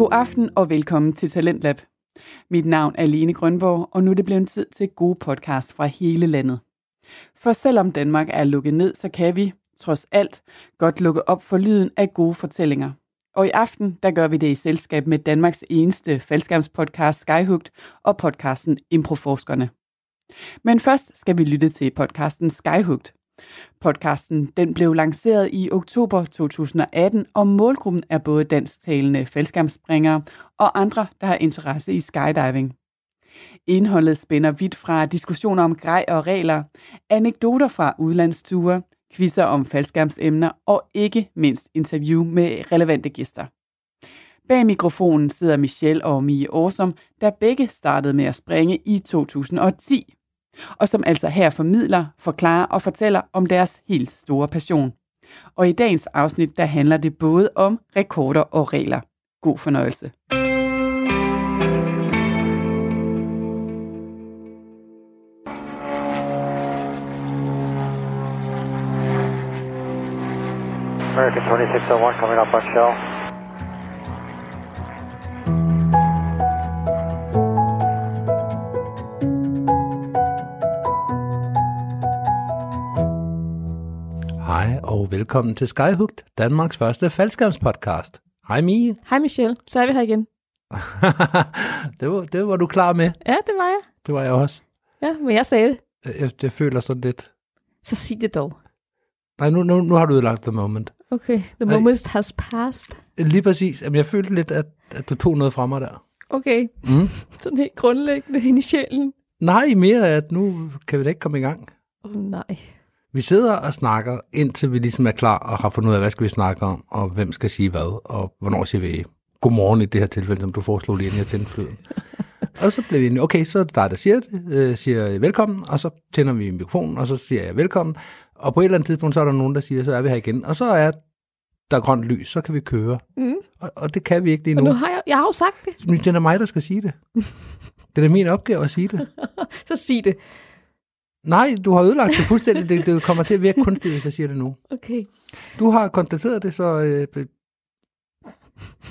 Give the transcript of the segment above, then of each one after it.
God aften og velkommen til Talentlab. Mit navn er Lene Grønborg, og nu er det blevet tid til gode podcast fra hele landet. For selvom Danmark er lukket ned, så kan vi, trods alt, godt lukke op for lyden af gode fortællinger. Og i aften, der gør vi det i selskab med Danmarks eneste faldskærmspodcast Skyhugt og podcasten Improforskerne. Men først skal vi lytte til podcasten Skyhugt. Podcasten den blev lanceret i oktober 2018, og målgruppen er både dansktalende faldskærmsspringere og andre, der har interesse i skydiving. Indholdet spænder vidt fra diskussioner om grej og regler, anekdoter fra udlandsture, quizzer om faldskærmsemner og ikke mindst interview med relevante gæster. Bag mikrofonen sidder Michelle og Mie Årsom, der begge startede med at springe i 2010 og som altså her formidler, forklarer og fortæller om deres helt store passion. Og i dagens afsnit, der handler det både om rekorder og regler. God fornøjelse. American 2601 coming up on shell. Velkommen til Skyhugt, Danmarks første faldskærmspodcast. Hej Mie. Hej Michelle, så er vi her igen. det, var, det var du klar med. Ja, det var jeg. Det var jeg også. Ja, men jeg sagde det. Jeg, jeg føler sådan lidt... Så sig det dog. Nej, nu, nu, nu har du udlagt the moment. Okay, the moment has passed. Lige præcis. Jamen, jeg følte lidt, at, at du tog noget fra mig der. Okay, Mm. sådan helt grundlæggende ind i sjælen. Nej, mere at nu kan vi da ikke komme i gang. Åh oh, nej. Vi sidder og snakker, indtil vi ligesom er klar og har fundet ud af, hvad skal vi snakke om, og hvem skal sige hvad, og hvornår siger vi godmorgen i det her tilfælde, som du foreslog lige inden jeg tændte flyden. og så blev vi enige, okay, så er det dig, der siger det, øh, siger velkommen, og så tænder vi mikrofonen, og så siger jeg velkommen, og på et eller andet tidspunkt, så er der nogen, der siger, så er vi her igen, og så er der grønt lys, så kan vi køre. Mm. Og, og det kan vi ikke lige Og nu. nu har jeg, jeg har jo sagt det. Men Det er mig, der skal sige det. Det er da min opgave at sige det. Så sig det. Nej, du har ødelagt det fuldstændig. Det, det kommer til at virke kunstigt, hvis jeg siger det nu. Okay. Du har konstateret det, så øh,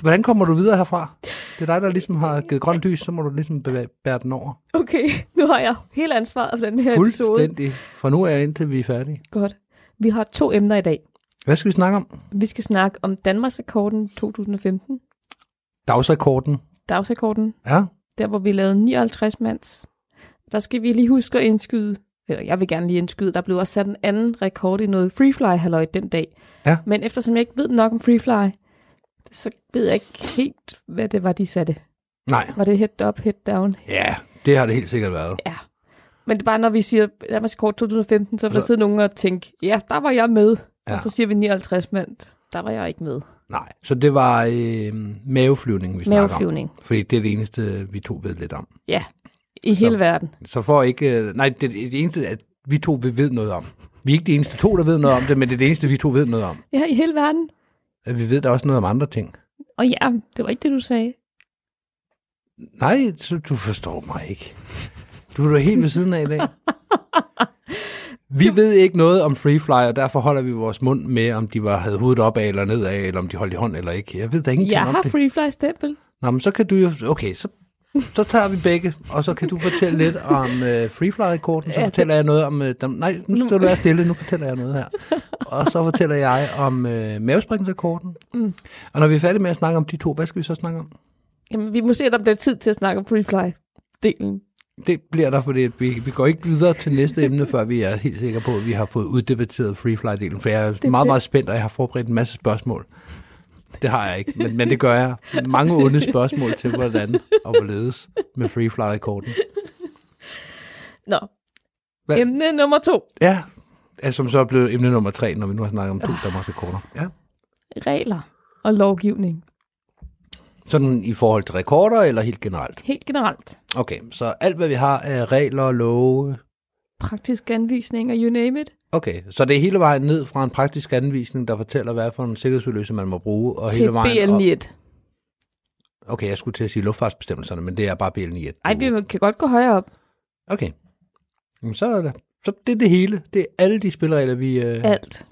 hvordan kommer du videre herfra? Det er dig, der ligesom har givet grønt lys, så må du ligesom bevæge, bære den over. Okay, nu har jeg hele ansvaret for den her episode. Fuldstændig. Fra nu af indtil vi er færdige. Godt. Vi har to emner i dag. Hvad skal vi snakke om? Vi skal snakke om Danmarks rekorden 2015. Dagsrekorden. Dagsrekorden, Ja, der hvor vi lavede 59 mands. Der skal vi lige huske at indskyde, eller jeg vil gerne lige indskyde, der blev også sat en anden rekord i noget freefly halløj den dag. Ja. Men eftersom jeg ikke ved nok om freefly, så ved jeg ikke helt, hvad det var, de satte. nej. Var det head up, head down? Ja, det har det helt sikkert været. Ja. Men det er bare, når vi siger Danmarks rekord 2015, så vil der sidde nogen og tænke, ja, der var jeg med. Ja. Og så siger vi 59 mand, der var jeg ikke med. Nej, så det var øh, maveflyvning, vi snakker om. Maveflyvning. Fordi det er det eneste, vi to ved lidt om. Ja, i Så- hele verden. Så for ikke... øh, Nej, det er det eneste, at vi to vi ved noget om. Vi er ikke de eneste to, der ved noget om det, men det er det eneste, vi to ved noget om. Ja, i hele verden. Vi ved da også noget om andre ting. Og ja, det var ikke det, du sagde. Nej, så du forstår mig ikke. Du er da helt ved siden af i dag. Vi ved ikke noget om freefly, og derfor holder vi vores mund med, om de var, havde hovedet opad eller nedad, eller om de holdt i hånd eller ikke. Jeg ved da ingenting Jeg om har det. freefly-stempel. Nå, men så kan du jo... Okay, så, så tager vi begge, og så kan du fortælle lidt om uh, freefly-rekorden, så Ja, fortæller jeg noget om... Uh, dem, nej, nu skal du være stille, nu fortæller jeg noget her. Og så fortæller jeg om uh, mavespringsrekorden. Mm. Og når vi er færdige med at snakke om de to, hvad skal vi så snakke om? Jamen, vi må se, at der bliver tid til at snakke om freefly-delen. Det bliver der, fordi vi, vi går ikke videre til næste emne, før vi er helt sikre på, at vi har fået uddebatteret freefly-delen. For jeg er Det er meget, det. meget spændt, og jeg har forberedt en masse spørgsmål. Det har jeg ikke, men, men det gør jeg. Mange onde spørgsmål til, hvordan og hvorledes med freefly-rekorden. Nå. Hvad? Emne nummer to. Ja, altså, som så er blevet emne nummer tre, når vi nu har snakket om to Danmarks rekorder. Ja. Regler og lovgivning. Sådan i forhold til rekorder, eller helt generelt? Helt generelt. Okay, så alt, hvad vi har af regler og love. Praktiske anvisninger, you name it. Okay, så det er hele vejen ned fra en praktisk anvisning, der fortæller, hvad for en sikkerhedsudløser man må bruge, og Til hele vejen op. BL91. Okay, jeg skulle til at sige luftfartsbestemmelserne, men det er bare BL9. Ej, vi kan godt gå højere op. Okay. Jamen, så er det, så det er det hele. Det er alle de spilleregler, vi... Øh, Alt.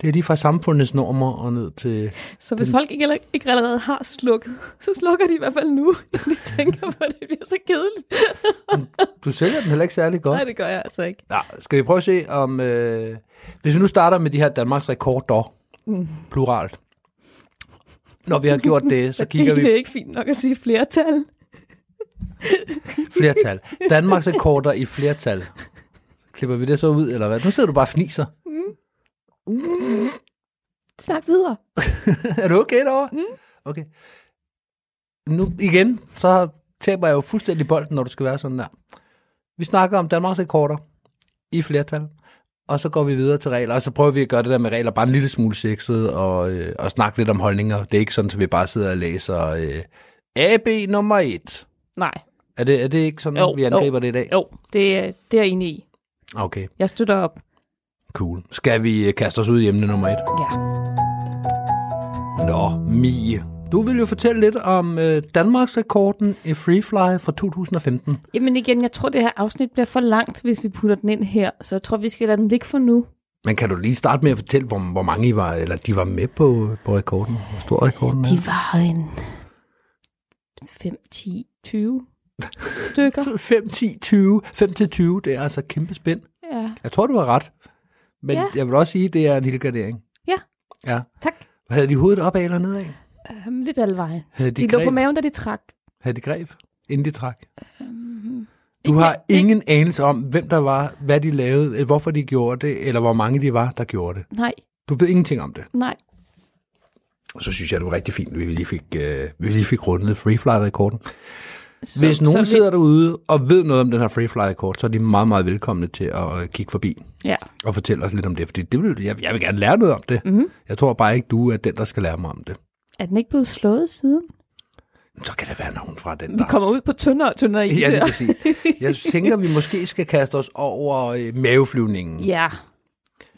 Det er lige fra samfundets normer og ned til... Så hvis folk ikke, ikke allerede har slukket, så slukker de i hvert fald nu, når de tænker på, at det bliver så kedeligt. Du sælger den heller ikke særlig godt. Nej, det gør jeg altså ikke. Ja, skal vi prøve at se om... Øh... Hvis vi nu starter med de her Danmarks rekorder, mm. pluralt. Når vi har gjort det, så kigger det vi er ikke fint nok at sige flertal. flertal. Danmarks rekorder i flertal. Klipper vi det så ud, eller hvad? Nu sidder du bare og fniser. Snak videre. er du okay derovre? Mm. Okay. Nu igen, så taber jeg jo fuldstændig bolden, når du skal være sådan der. Vi snakker om Danmarks rekorder i flertal, og så går vi videre til regler, og så prøver vi at gøre det der med regler bare en lille smule sexet, og, øh, og snakke lidt om holdninger. Det er ikke sådan, at vi bare sidder og læser øh, AB nummer et. Nej. Er det, er det ikke sådan, Jo, vi angriber jo. det i dag? Jo, det, er- det er jeg enig i. Okay, Jeg støtter op. cool. Skal vi øh, kaste os ud i emne nummer et? Ja. Nå, Mie. Du vil jo fortælle lidt om øh, Danmarks rekorden i freefly fra 2015. Jamen igen, jeg tror, det her afsnit bliver for langt, hvis vi putter den ind her. Så jeg tror, vi skal lade den ligge for nu. Men kan du lige starte med at fortælle, hvor, hvor mange I var, eller de var med på, på rekorden? Hvor stor rekorden er? De var en 5, 10, 20 stykker. 5, 10, 20. 5 til 20, det er altså kæmpe spænd. Ja. Jeg tror, du har ret. Men Ja. jeg vil også sige, at det er en lille gradering. Ja. Ja. Tak. Havde de hovedet opad eller nedad? Um, lidt alle vejen. Havde De, de, lå på maven, da de trak. Havde de greb, inden de trak? Um, Du har ingen anelse om, hvem der var, hvad de lavede, hvorfor de gjorde det, eller hvor mange de var, der gjorde det. Nej, Du ved ingenting om det. nej. Og så synes jeg, det var rigtig fint, at vi lige fik, øh, vi lige fik rundet freefly-rekorden. Så, Hvis nogen så sidder derude og ved noget om den her freefly-rekord, så er de meget, meget velkomne til at øh, kigge forbi Ja. og fortælle os lidt om det, fordi det vil, jeg, jeg vil gerne lære noget om det. Mm-hmm. Jeg tror bare ikke, du er den, der skal lære mig om det. Er den ikke blevet slået siden? Så kan der være nogen fra den, Vi der... kommer ud på tyndere og tyndere is Ja, det vil sige. Jeg tænker, vi måske skal kaste os over øh, maveflyvningen. Ja,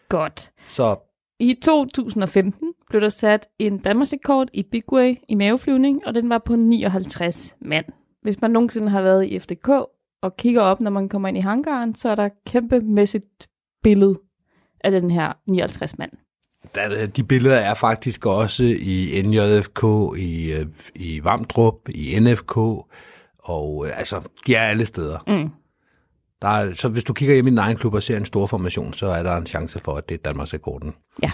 godt. Så I 2015 blev der sat en Danmarksrekord i Big Way i maveflyvning, og den var på 59 mand. Hvis man nogensinde har været i FDK og kigger op, når man kommer ind i hangaren, så er der kæmpemæssigt billede af den her 59 mand. Der, de billeder er faktisk også i NJFK, i, øh, i Vamdrup, i NFK, og øh, altså, de er alle steder. Mm. Der er, så hvis du kigger hjem i din egen klub og ser en stor formation, så er der en chance for, at det er Danmarks rekorden. Ja.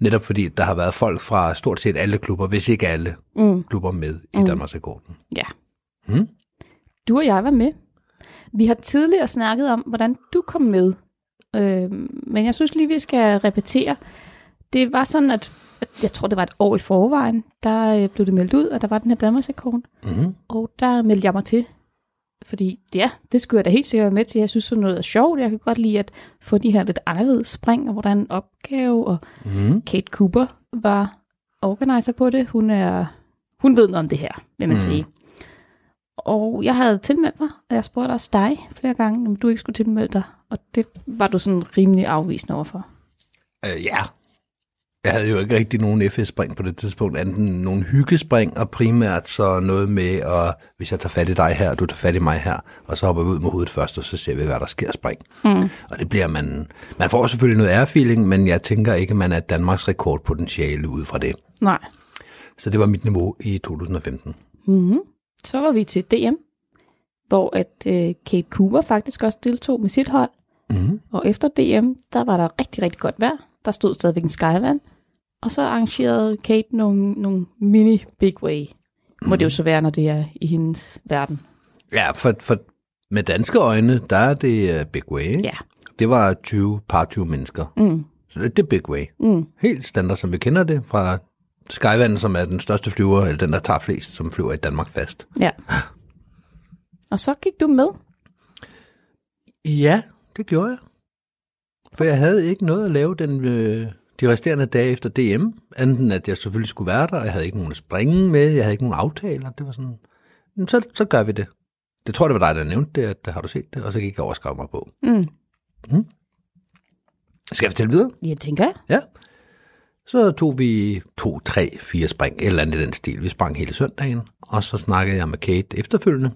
Netop fordi der har været folk fra stort set alle klubber, hvis ikke alle Mm. klubber med i Mm. Danmarks rekorden. Ja. Hmm? Du og jeg var med. Vi har tidligere snakket om, hvordan du kom med. Øh, men jeg synes lige, vi skal repetere. Det var sådan, at, jeg tror, det var et år i forvejen, der øh, blev det meldt ud, at der var den her Danmarksrekord. Mm-hmm. Og der meldte jeg mig til. Fordi ja, det skulle jeg da helt sikkert være med til. Jeg synes sådan noget er sjovt. Jeg kan godt lide at få de her lidt anderledes spring, og hvordan en opgave. Og Mm-hmm. Kate Cooper var organiser på det. Hun er hun ved noget om det her, vil man Mm. sige. Og jeg havde tilmeldt mig, og jeg spurgte også dig flere gange, om du ikke skulle tilmelde dig. Og det var du sådan rimelig afvisende overfor. Øh, ja. Jeg havde jo ikke rigtig nogen FS-spring på det tidspunkt, anden nogle hyggespring, og primært så noget med, at hvis jeg tager fat i dig her, og du tager fat i mig her, og så hopper vi ud med hovedet først, og så ser vi, hvad der sker spring. Mm. Og det bliver man... Man får selvfølgelig noget ærefeeling, men jeg tænker ikke, at man er Danmarks rekordpotentiale ud fra det. Nej. Så det var mit niveau i 2015. Mm-hmm. Så var vi til DM, hvor at øh, Kate Cooper faktisk også deltog med sit hold. Mm-hmm. Og efter DM, der var der rigtig, rigtig godt vejr. Der stod stadigvæk en skyvand. Og så arrangerede Kate nogle, nogle mini big way. Må det jo så være, når det er i hendes verden. Ja, for, for med danske øjne, der er det uh, Big Way. Ja. Det var 20 par 20 mennesker. Mm. Så det, det er Big Way. Mm. Helt standard, som vi kender det fra Skyvand, som er den største flyver, eller den, der tager flest, som flyver i Danmark fast. Ja. Og så gik du med. Ja, det gjorde jeg. For jeg havde ikke noget at lave den, øh, de resterende dage efter DM, andet end at jeg selvfølgelig skulle være der, og jeg havde ikke nogen at springe med, jeg havde ikke nogen aftaler. Det var sådan, "Men så, så gør vi det. Det tror det var dig, der nævnte det, at har du set det, og så gik jeg over og skrev mig på. Mm. Skal jeg fortælle videre? Jeg tænker. Ja. Så tog vi to, tre, fire spring, eller andet i den stil. Vi sprang hele søndagen, og så snakkede jeg med Kate efterfølgende,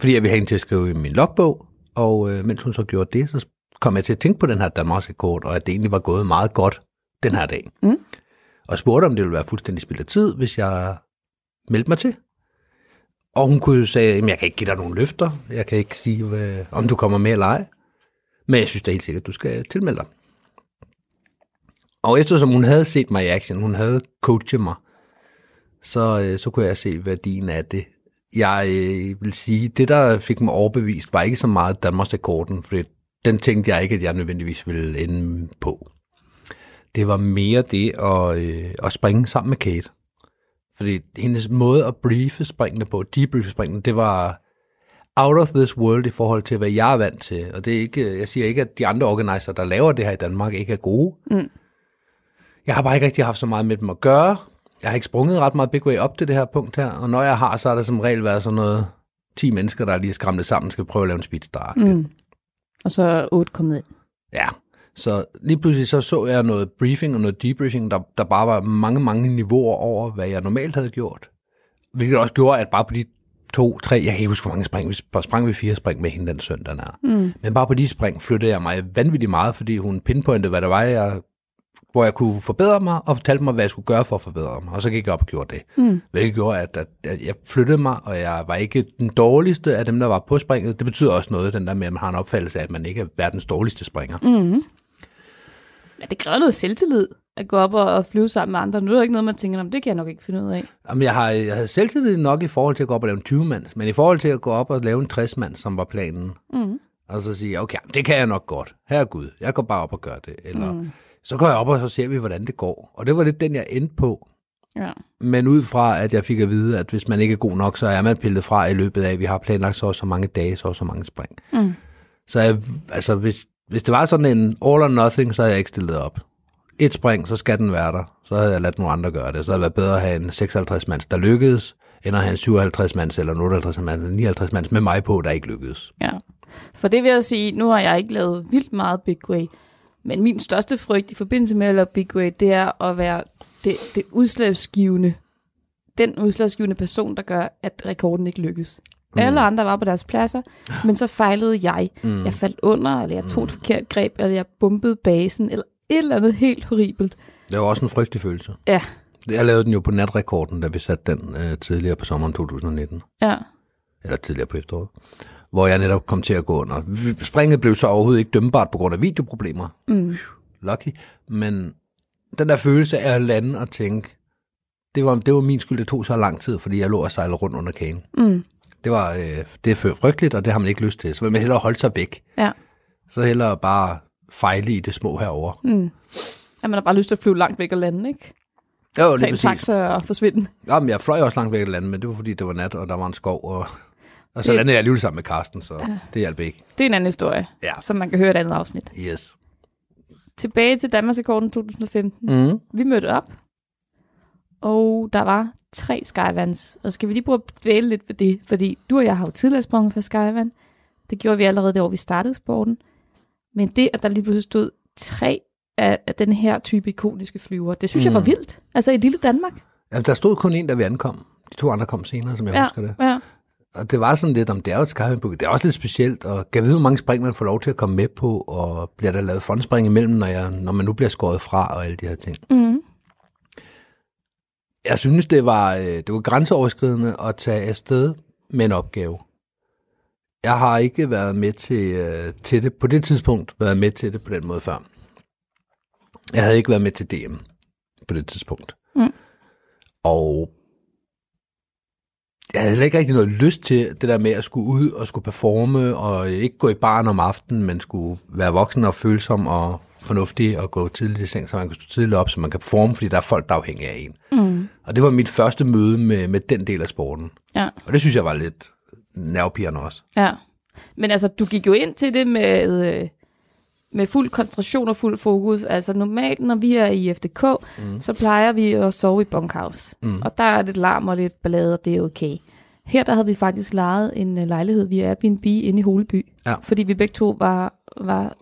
fordi jeg ville have hende til at skrive i min logbog, og øh, mens hun så gjorde det, så kom jeg til at tænke på den her Danmarks rekord, og at det egentlig var gået meget godt den her dag. Mm. Og spurgte, om det ville være fuldstændig spild af tid, hvis jeg meldte mig til. Og hun kunne jo sige, at jeg kan ikke give dig nogen løfter. Jeg kan ikke sige, hvad, om du kommer med eller ej. Men jeg synes da helt sikkert, at du skal tilmelde dig. Og eftersom hun havde set mig i action, hun havde coachet mig, så, øh, så kunne jeg se værdien af det. Jeg øh, vil sige, det der fik mig overbevist, var ikke så meget Danmarks rekorden, for den tænkte jeg ikke, at jeg nødvendigvis ville ende på. Det var mere det at, øh, at springe sammen med Kate. Fordi hendes måde at briefe springene på, debriefe springene, det var out of this world i forhold til, hvad jeg er vant til. Og det er ikke, jeg siger ikke, at de andre organiser, der laver det her i Danmark, ikke er gode. Mm. Jeg har bare ikke rigtig haft så meget med dem at gøre. Jeg har ikke sprunget ret meget Big Way op til det her punkt her, og når jeg har, så har der som regel været sådan noget 10 mennesker, der lige er skræmmet sammen, skal prøve at lave en speedstart. Mm. Og så er 8 kommet ind. Ja, så lige pludselig så så jeg noget briefing og noget debriefing, der, der bare var mange, mange niveauer over, hvad jeg normalt havde gjort. Hvilket også gjorde, at bare på de to, tre, jeg kan ikke huske, hvor mange spring, vi sprang vi fire spring med hende den søndag her. Mm. Men bare på de spring flyttede jeg mig vanvittigt meget, fordi hun pinpointede, hvad der var, jeg, hvor jeg kunne forbedre mig, og fortalte mig, hvad jeg skulle gøre for at forbedre mig. Og så gik jeg op og gjorde det. Mm. Hvilket gjorde, at, at, at jeg flyttede mig, og jeg var ikke den dårligste af dem, der var på springet. Det betyder også noget, den der med, at man har en opfattelse af, at man ikke er verdens dårligste springer. Mm. Ja, det kræver noget selvtillid at gå op og, flyve sammen med andre. Nu er det ikke noget, man tænker, om det kan jeg nok ikke finde ud af. Jamen, jeg, har, jeg havde selvtillid nok i forhold til at gå op og lave en 20 mand, men i forhold til at gå op og lave en 60 mand, som var planen, Mm. og så sige, okay, det kan jeg nok godt. Her Gud, jeg går bare op og gør det. Eller mm. Så går jeg op, og så ser vi, hvordan det går. Og det var lidt den, jeg endte på. Ja. Men ud fra, at jeg fik at vide, at hvis man ikke er god nok, så er man pillet fra i løbet af, vi har planlagt så og så mange dage, så og så mange spring. Mm. Så jeg, altså, hvis, hvis det var sådan en all or nothing, så havde jeg ikke stillet op. Et spring, så skal den være der. Så havde jeg ladt nogle andre gøre det. Så havde det været bedre at have en 56 mands, der lykkedes, end at have en 57 mands, eller en 58 mands, eller 59 mands med mig på, der ikke lykkedes. Ja. For det vil jeg sige, nu har jeg ikke lavet vildt meget Big Way, men min største frygt i forbindelse med at lave Big Way, det er at være det, det udslagsgivende, den udslagsgivende person, der gør, at rekorden ikke lykkes. Mm. Alle andre var på deres pladser, men så fejlede jeg. Mm. Jeg faldt under, eller jeg tog et forkert greb, eller jeg bumpede basen, eller et eller andet helt horribelt. Det var også en frygtelig følelse. Ja, Jeg lavede den jo på natrekorden, da vi satte den øh, tidligere på sommeren 2019. ja, eller tidligere på efteråret, hvor jeg netop kom til at gå under. Springet blev så overhovedet ikke dømbart på grund af videoproblemer. mm. Lucky. Men den der følelse af at lande og tænke, det var, det var min skyld, det tog så lang tid, fordi jeg lå og sejlede rundt under kagen. Mm. Det var øh, det er frygteligt, og det har man ikke lyst til. Så vil man hellere holde sig væk. ja. Så hellere bare fejle i det små herovre. Mm. Ja, man har bare lyst til at flyve langt væk og lande, ikke? Jo, Tag lige en præcis. taxa og forsvinde. Jamen, jeg fløj også langt væk af landet, men det var fordi, det var nat, og der var en skov, og, og så Det- landede jeg alligevel sammen med Karsten, så det hjalp ikke. Det er en anden historie, Ja. som man kan høre et andet afsnit. Yes. Tilbage til Danmarksrekorden 2015. Mm. Vi mødte op, og der var tre Skyvans. Og skal vi lige prøve at dvæle lidt ved det, fordi du og jeg har jo tidligere sprunget fra Skyvan. Det gjorde vi allerede det år, vi startede sporten. Men det, at der lige pludselig stod tre af, den her type ikoniske flyver, det synes mm. jeg var Mm. vildt. Altså i lille Danmark. Jamen, der stod kun en, da vi ankom. De to andre kom senere, som jeg Ja, husker det. ja. Og det var sådan lidt, om det er jo et Skyvandbook. Det er også lidt specielt, og kan vide, hvor mange spring man får lov til at komme med på, og bliver der lavet fondspring imellem, når, jeg, når man nu bliver skåret fra, og alle de her ting. Mm. Jeg synes, det var, øh, det var grænseoverskridende at tage afsted med en opgave. Jeg har ikke været med til, øh, til det, på det tidspunkt været med til det på den måde før. Jeg havde ikke været med til DM på det tidspunkt. Mm. Og jeg havde heller ikke rigtig noget lyst til det der med at skulle ud og skulle performe, og ikke gå i baren om aftenen, men skulle være voksen og følsom og fornuftig og gå tidligt i seng, så man kan stå tidligt op, så man kan performe, fordi der er folk, der er afhængige af en. Mm. Og det var mit første møde med, med den del af sporten. Ja. Og det synes jeg var lidt nervepirrende også. Ja. Men altså, du gik jo ind til det med, øh, med fuld koncentration og fuld fokus. Altså normalt, når vi er i FDK, mm. så plejer vi at sove i bunkhouse. Mm. Og der er lidt larm og lidt ballade, og det er okay. Her der havde vi faktisk lejet en øh, lejlighed via Airbnb inde i Holeby. Ja. Fordi vi begge to var, var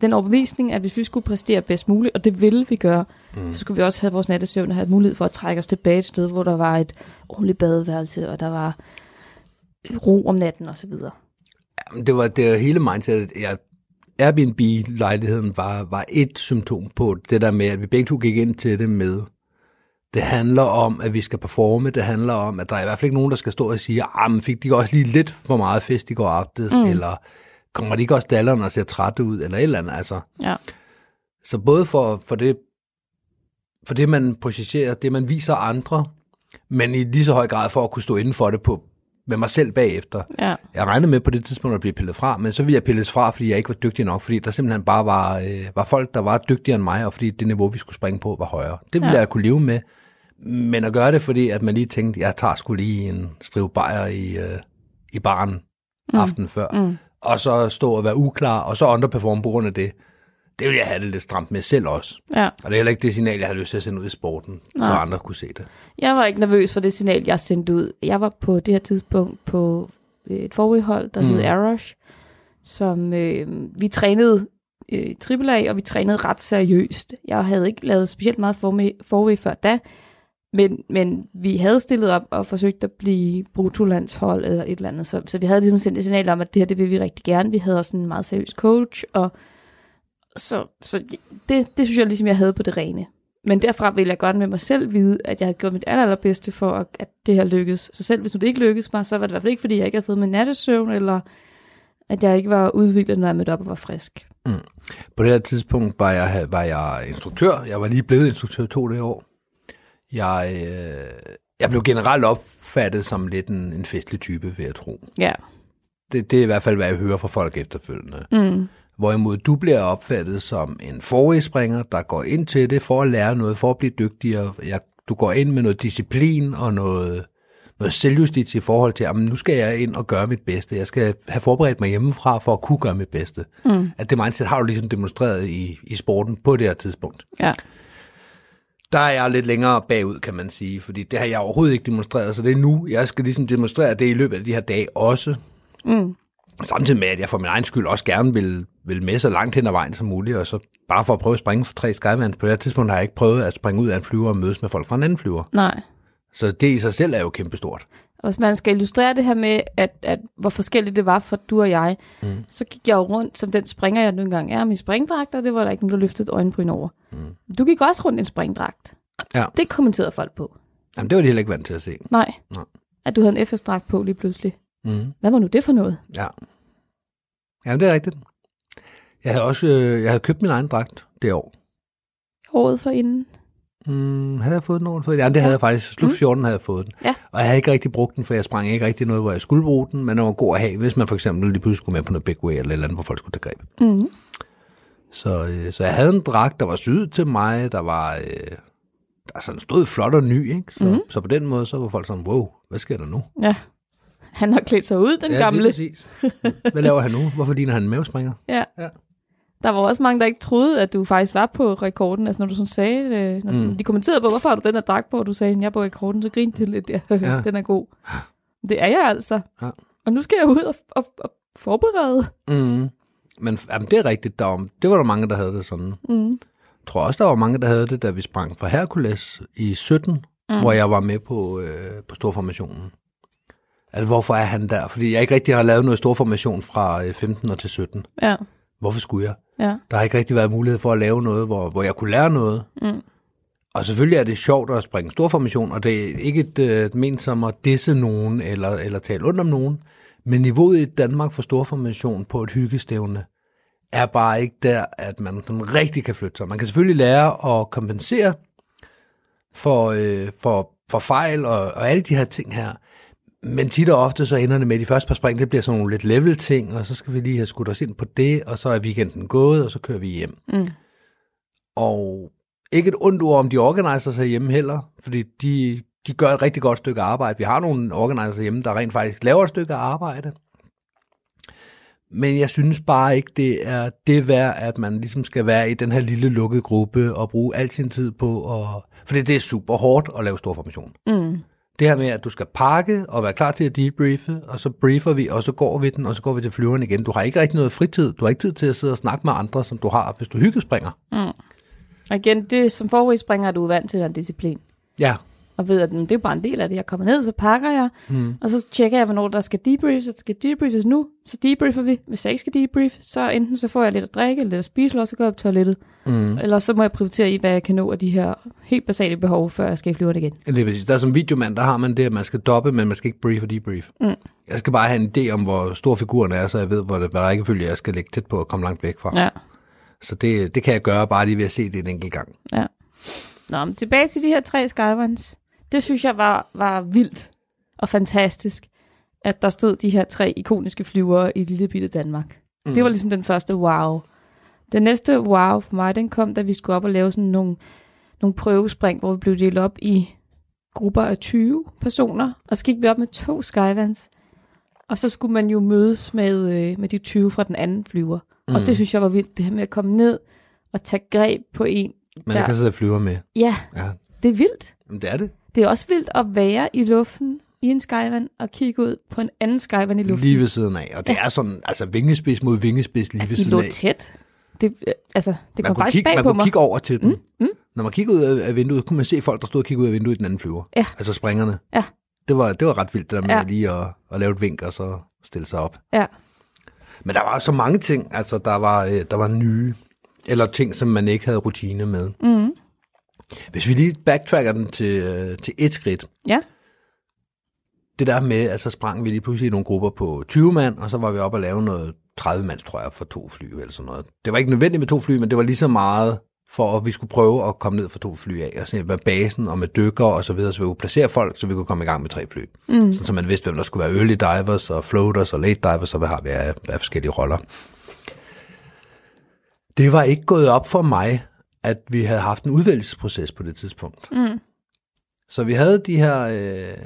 den overbevisning, at hvis vi skulle præstere bedst muligt, og det ville vi gøre, mm. så skulle vi også have vores nattesøvn og have mulighed for at trække os tilbage et sted, hvor der var et ordentligt badeværelse, og der var ro om natten osv. Det var det hele mindsetet. Jeg, Airbnb-lejligheden var, var et symptom på det der med, at vi begge to gik ind til det med, det handler om, at vi skal performe, det handler om, at der er i hvert fald ikke nogen, der skal stå og sige, ah, men fik de også lige lidt for meget fest i går aftes, mm. eller kommer de ikke også dallerne og ser trætte ud, eller et eller andet, altså. Ja. Så både for, for, det, for det, man projicerer, det man viser andre, men i lige så høj grad for at kunne stå inden for det på, med mig selv bagefter. Ja. Jeg regnede med på det tidspunkt at blive pillet fra, men så ville jeg pilles fra, fordi jeg ikke var dygtig nok, fordi der simpelthen bare var, øh, var folk, der var dygtigere end mig, og fordi det niveau, vi skulle springe på, var højere. Det ville Ja. jeg kunne leve med, men at gøre det, fordi at man lige tænkte, jeg tager skulle lige en strive bajer i, øh, i baren mm. aftenen før, mm. og så stå og være uklar, og så underperforme på grund af det, det ville jeg have det lidt stramt med selv også. ja. Og det er heller ikke det signal, jeg har lyst til at sende ud i sporten, Nej. så andre kunne se det. Jeg var ikke nervøs for det signal, jeg sendte ud. Jeg var på det her tidspunkt på øh, et forudhold, der mm. hed Arosh, som øh, vi trænede øh, AAA, og vi trænede ret seriøst. Jeg havde ikke lavet specielt meget forved før da, men, men vi havde stillet op og forsøgt at blive brutolandshold eller et eller andet, så, så vi havde ligesom sendt et signal om, at det her, det vil vi rigtig gerne. Vi havde også en meget seriøs coach, og så, så det, det synes jeg ligesom, jeg havde på det rene. Men derfra vil jeg godt med mig selv vide, at jeg har gjort mit aller, allerbedste for, at, at det her lykkes. Så selv hvis nu det ikke lykkes mig, så var det i hvert fald ikke, fordi jeg ikke havde fået min nattesøvn, eller at jeg ikke var udviklet, når jeg mødte op og var frisk. På det her tidspunkt var jeg, var jeg instruktør. Jeg var lige blevet instruktør to det år. Jeg, øh, jeg blev generelt opfattet som lidt en, en festlig type, vil jeg tro. Ja. Det, det er i hvert fald, hvad jeg hører fra folk efterfølgende. Mm. Hvorimod du bliver opfattet som en forrigspringer, der går ind til det for at lære noget, for at blive dygtigere. Jeg, du går ind med noget disciplin og noget, noget selvjustits i forhold til, at nu skal jeg ind og gøre mit bedste. Jeg skal have forberedt mig hjemmefra for at kunne gøre mit bedste. Mm. At det mindset har du ligesom demonstreret i, i sporten på det her tidspunkt. Ja. Der er jeg lidt længere bagud, kan man sige, fordi det har jeg overhovedet ikke demonstreret, så det er nu, jeg skal ligesom demonstrere det i løbet af de her dage også. Mm. Samtidig med, at jeg for min egen skyld også gerne vil, vil med så langt hen ad vejen som muligt, og så bare for at prøve at springe for tre skyvans. På det her tidspunkt har jeg ikke prøvet at springe ud af en flyver og mødes med folk fra en anden flyver. Nej. Så det i sig selv er jo kæmpestort. Og hvis man skal illustrere det her med, at, at hvor forskelligt det var for du og jeg, mm. så gik jeg jo rundt som den springer, jeg nu engang er, med springdragt, og det var der ikke nogen, der løftede et øjenbryn over. Mm. Du gik også rundt i en springdragt. Ja. Det kommenterede folk på. Jamen, det var de heller ikke vant til at se. Nej. Nej. At du havde en FS-dragt på lige pludselig. Mm. Hvad var nu det for noget? Ja. Jamen, det er rigtigt. Jeg havde også øh, jeg havde købt min egen dragt det år. Året for inden. Mm, havde jeg fået den året før? Ja, det havde jeg faktisk. Slut 14 havde jeg fået den. Ja. Og jeg havde ikke rigtig brugt den, for jeg sprang ikke rigtig noget, hvor jeg skulle bruge den, men den var god at have, hvis man for eksempel lige pludselig skulle med på noget big way eller et eller andet, hvor folk skulle tage greb. Mm. Så, øh, så jeg havde en dragt, der var syet til mig, der var... Øh, der sådan stod flot og ny, ikke? Så, mm. så på den måde, så var folk sådan, wow, hvad sker der nu? Ja. Han har klædt sig ud, den ja, gamle. det er præcis. Hvad laver han nu? Hvorfor ligner han en mavespringer? Ja. Ja. Der var også mange, der ikke troede, at du faktisk var på rekorden. Altså når du sådan sagde, øh, når mm. de kommenterede på, hvorfor har du den her dragt på, og du sagde, jeg er på rekorden, så grinte de lidt, ja, Ja. den er god. Det er jeg altså. Ja. Og nu skal jeg ud og, og, og forberede. Mm. Men jamen, det er rigtigt. Der var, det var der mange, der havde det sådan. Mm. Jeg tror også, der var mange, der havde det, da vi sprang fra Hercules i 17, mm. hvor jeg var med på, øh, på storformationen. Altså, hvorfor er han der? Fordi jeg ikke rigtig har lavet noget storformation fra øh, 15 og til 17. Ja. Hvorfor skulle jeg? Ja. Der har ikke rigtig været mulighed for at lave noget, hvor, hvor jeg kunne lære noget. Mm. Og selvfølgelig er det sjovt at springe storformation, og det er ikke et øh, ment som at disse nogen eller, eller tale ondt om nogen. Men niveauet i Danmark for storformation på et hyggestævne er bare ikke der, at man sådan rigtig kan flytte sig. Man kan selvfølgelig lære at kompensere for, øh, for, for fejl og, og alle de her ting her. Men tit og ofte så ender det med, at de første par spring, det bliver sådan nogle lidt level ting, og så skal vi lige have skudt os ind på det, og så er weekenden gået, og så kører vi hjem. Mm. Og ikke et ondt ord om de organiser sig hjemme heller, fordi de, de gør et rigtig godt stykke arbejde. Vi har nogle organiser hjemme, der rent faktisk laver et stykke arbejde. Men jeg synes bare ikke, det er det værd, at man ligesom skal være i den her lille lukkede gruppe og bruge al sin tid på at... Fordi det er super hårdt at lave stor formation. Mm. Det her med, at du skal pakke og være klar til at debriefe, og så briefer vi, og så går vi den, og så går vi til flyveren igen. Du har ikke rigtig noget fritid. Du har ikke tid til at sidde og snakke med andre, som du har, hvis du hyggespringer. Og igen, det som forudspringere er du vant til den disciplin. Ja, og ved, at det er bare en del af det. Jeg kommer ned, så pakker jeg, Mm. og så tjekker jeg, hvornår der skal debriefs. Så skal debriefes nu, så debriefer vi. Hvis jeg ikke skal debrief, så enten så får jeg lidt at drikke, lidt at spise, eller så går jeg på toilettet. Mm. Eller så må jeg prioritere i, hvad jeg kan nå af de her helt basale behov, før jeg skal i flyveren igen. Det er præcis. Der er som videomand, der har man det, at man skal doppe, men man skal ikke brief og debrief. Mm. Jeg skal bare have en idé om, hvor stor figuren er, så jeg ved, hvor det, hvad rækkefølge jeg skal lægge tæt på og komme langt væk fra. Ja. Så det, det kan jeg gøre bare lige ved at se det en enkelt gang. Nå, men tilbage til de her tre Skywans. Det synes jeg var, var vildt og fantastisk, at der stod de her tre ikoniske flyvere i lille bitte Danmark. Mm. Det var ligesom den første wow. Den næste wow for mig, den kom, da vi skulle op og lave sådan nogle, nogle prøvespring, hvor vi blev delt op i grupper af 20 personer, og så gik vi op med to Skywans, og så skulle man jo mødes med, øh, med de 20 fra den anden flyver. Mm. Og det synes jeg var vildt, det her med at komme ned og tage greb på en. Men Der- kan sidde og flyve med. Ja, Ja, det er vildt. men det er det. Det er også vildt at være i luften i en skyvan og kigge ud på en anden skyvan i luften. Lige ved siden af. Og det er sådan, altså vingespids mod vingespids lige ved de siden lå af. tæt. Det, øh, altså, det Man kom kunne, faktisk kigge, bag man på kunne mig. kigge over til den. Mm, mm. Når man kiggede ud af, vinduet, kunne man se folk, der stod og kiggede ud af vinduet i den anden flyver. Ja. Altså springerne. Ja. Det var, det var ret vildt, det der med Ja. ja. lige at, at lave et vink og så stille sig op. Ja. Men der var så mange ting, altså der var, øh, der var nye, eller ting, som man ikke havde rutine med. Mm. Hvis vi lige backtracker den til, øh, til et skridt. Ja. Det der med, at så sprang vi lige pludselig i nogle grupper på 20 mand, og så var vi oppe og lave noget 30 mands, tror jeg, for to fly eller sådan noget. Det var ikke nødvendigt med to fly, men det var lige så meget for, at vi skulle prøve at komme ned for to fly af, og se med basen og med dykker og så videre, så vi kunne placere folk, så vi kunne komme i gang med tre fly. Mm. Sådan, så man vidste, hvem der skulle være early divers og floaters og late divers, og hvad har vi af, af forskellige roller. Det var ikke gået op for mig, at vi havde haft en udvælgelsesproces på det tidspunkt. Mm. Så vi havde de her øh,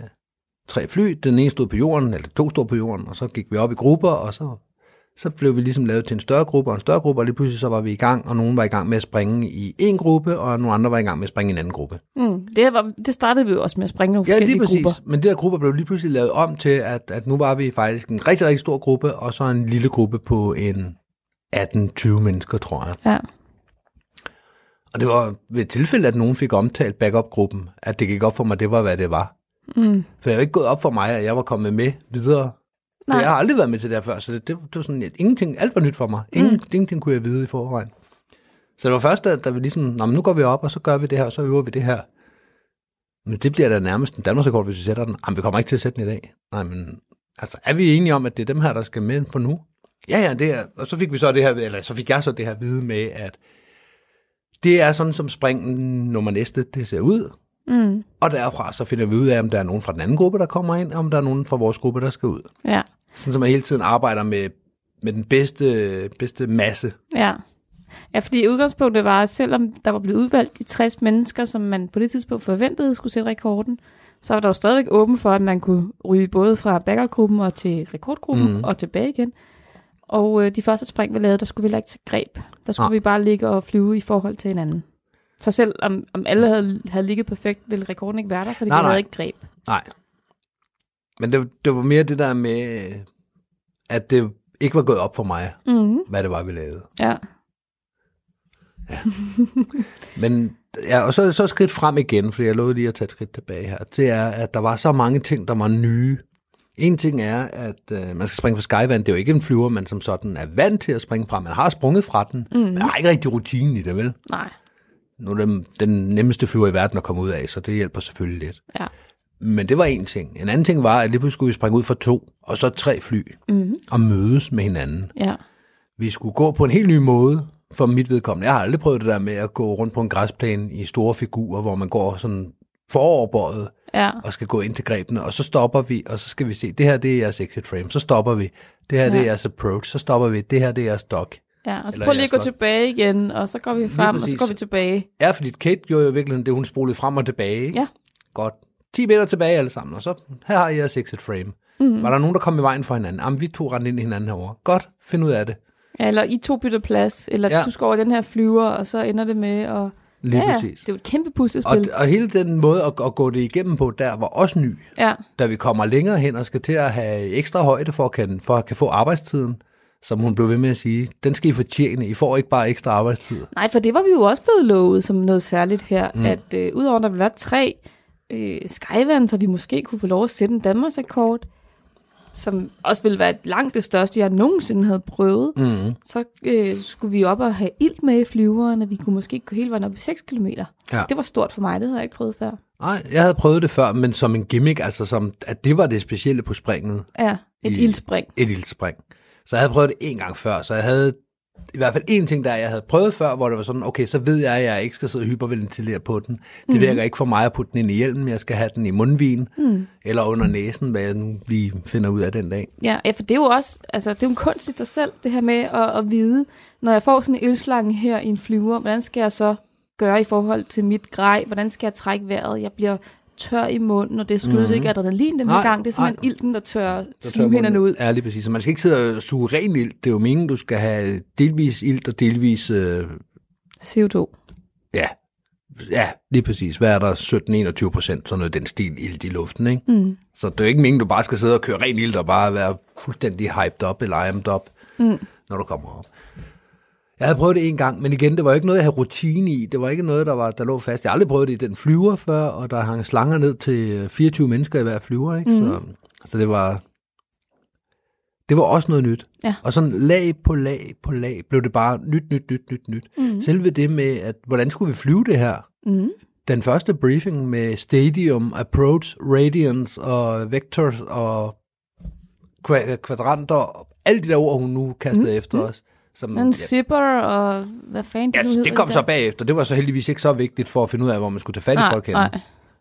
tre fly. Den ene stod på jorden, eller to stod på jorden, og så gik vi op i grupper, og så, så blev vi ligesom lavet til en større gruppe og en større gruppe, og lige pludselig så var vi i gang, og nogen var i gang med at springe i en gruppe, og nogle andre var i gang med at springe i en anden gruppe. Mm. Det, var, det startede vi jo også med at springe nogle Ja, forskellige lige præcis. grupper. Men de der grupper blev lige pludselig lavet om til, at, at nu var vi faktisk en rigtig, rigtig stor gruppe, og så en lille gruppe på en 18-20 mennesker, tror jeg. Ja. Og det var ved et tilfælde, at nogen fik omtalt backup-gruppen, at det gik op for mig, det var, hvad det var. Mm. For er jo ikke gået op for mig, at jeg var kommet med videre. For Nej. jeg har aldrig været med til det her før, så det, det, det var sådan, at ingenting, alt var nyt for mig. Ingen, mm. Ingenting kunne jeg vide i forvejen. Så det var først, da, da vi ligesom, Nå, men nu går vi op, og så gør vi det her, og så øver vi det her. Men det bliver da nærmest en Danmarksrekord, hvis vi sætter den. Jamen, vi kommer ikke til at sætte den i dag. Nej, men altså, er vi enige om, at det er dem her, der skal med for nu? Ja, ja, det er, og så fik vi så det her, eller så fik jeg så det her vide med, at det er sådan, som springen nummer næste, det ser ud. Mm. Og derfra så finder vi ud af, om der er nogen fra den anden gruppe, der kommer ind, og om der er nogen fra vores gruppe, der skal ud. Ja. Sådan så man hele tiden arbejder med, med den bedste, bedste masse. Ja. Ja, fordi udgangspunktet var, at selvom der var blevet udvalgt de 60 mennesker, som man på det tidspunkt forventede skulle sætte rekorden, så var der jo stadigvæk åben for, at man kunne ryge både fra backup-gruppen og til rekordgruppen mm. og tilbage igen. Og øh, de første spring, vi lavede, der skulle vi heller ikke tage greb. Der skulle Nej. vi bare ligge og flyve i forhold til hinanden. Så selv om, om alle havde, havde ligget perfekt, ville rekorden ikke være der, fordi Nej, vi nej. havde ikke greb. Nej. Men det, det var mere det der med, at det ikke var gået op for mig, Mm. hvad det var, vi lavede. Ja. Men ja, og så, så skridt frem igen, fordi jeg lovede lige at tage et skridt tilbage her. Det er, at der var så mange ting, der var nye. En ting er, at øh, man skal springe fra Skyvan. Det er jo ikke en flyver, man som sådan er vant til at springe fra. Man har sprunget fra den, mm. men har ikke rigtig rutinen i det, vel? Nej. Nu er det den nemmeste flyver i verden at komme ud af, så det hjælper selvfølgelig lidt. Ja. Men det var en ting. En anden ting var, at lige pludselig skulle vi springe ud fra to, og så tre fly, Mm. og mødes med hinanden. Ja. Vi skulle gå på en helt ny måde for mit vedkommende. Jeg har aldrig prøvet det der med at gå rundt på en græsplæne i store figurer, hvor man går sådan foroverbøjet Ja. og skal gå ind til grebene, og så stopper vi, og så skal vi se, det her det er jeres exit frame, så stopper vi. Det her det er Ja. jeres approach, så stopper vi. Det her det er jeres dock. Ja, og så Eller prøv lige at gå tilbage igen, og så går vi frem, og så går vi tilbage. Ja, fordi Kate gjorde jo virkelig det, hun spolede frem og tilbage. ikke? Ja. Godt. 10 meter tilbage alle sammen, og så her har I jeres exit frame. Mm. Var der nogen, der kom i vejen for hinanden? Jamen, vi to rendte ind i hinanden herovre. Godt, find ud af det. Ja, eller I to bytter plads, eller Ja. ja. du skal over den her flyver, og så ender det med at... Lige ja, præcis. det er jo et kæmpe Og, puslespil. og hele den måde at, at gå det igennem på, der var også ny. Ja, Da vi kommer længere hen og skal til at have ekstra højde for at kan, for at kan få arbejdstiden, som hun blev ved med at sige, den skal I fortjene. I får ikke bare ekstra arbejdstid. nej, for det var vi jo også blevet lovet som noget særligt her, mm. at øh, udover at der ville være tre øh, Skyvan, så vi måske kunne få lov at sætte en Danmarks rekord, som også ville være langt det største, jeg nogensinde havde prøvet. Mm. Så øh, skulle vi op og have ilt med i flyveren, og vi kunne måske gå hele vejen op i 6 km. Ja. Det var stort for mig, det havde jeg ikke prøvet før. Nej, jeg havde prøvet det før, men som en gimmick, altså som, at det var det specielle på springet. Ja, et I- ildspring. et ildspring. Så jeg havde prøvet det en gang før, så jeg havde i hvert fald en ting, der jeg havde prøvet før, hvor det var sådan, okay, så ved jeg, at jeg ikke skal sidde og hyperventilere på den. Det virker ikke for mig at putte den ind i hjelmen, jeg skal have den i mundvin, mm. eller under næsen, hvad jeg nu lige finder ud af den dag. Ja, ja, for det er jo også, altså det er jo en kunst i sig selv, det her med at, at vide, når jeg får sådan en ildslange her i en flyver, hvordan skal jeg så gøre i forhold til mit grej? Hvordan skal jeg trække vejret? Jeg bliver tør i munden, og det skyldes mm-hmm. ikke adrenalin den her Nej, gang. Det er simpelthen nej. ilten, der tør slimhinderne ud. Ja, lige præcis. Så man skal ikke sidde og suge ren ild. Det er jo meningen, du skal have delvis ilt og delvis... Øh, CO2. ja, ja, lige præcis. Hvad er der? 17-21 procent, sådan noget den stil ilt i luften, ikke? Mm. Så det er jo ikke meningen, du bare skal sidde og køre ren ild og bare være fuldstændig hyped up eller amped up, Mm. når du kommer op. Jeg havde prøvet det en gang, men igen, det var ikke noget, jeg havde rutine i. Det var ikke noget, der, var, der lå fast. Jeg har aldrig prøvet det i den flyver før, og der hang slanger ned til 24 mennesker i hver flyver, ikke? Mm. Så, så det var... Det var også noget nyt. Ja. Og sådan lag på lag på lag blev det bare nyt, nyt, nyt, nyt, nyt. Mm. Selve det med, at hvordan skulle vi flyve det her? Mm. den første briefing med Stadium, Approach, Radiance og Vectors og kva- kvadranter, og alle de der ord, hun nu kastede mm. efter os. Som, En zipper, og hvad fanden ja, det nu hedder. det kom så bagefter. Det var så heldigvis ikke så vigtigt for at finde ud af, hvor man skulle tage fat i Nej, folk hen. nej.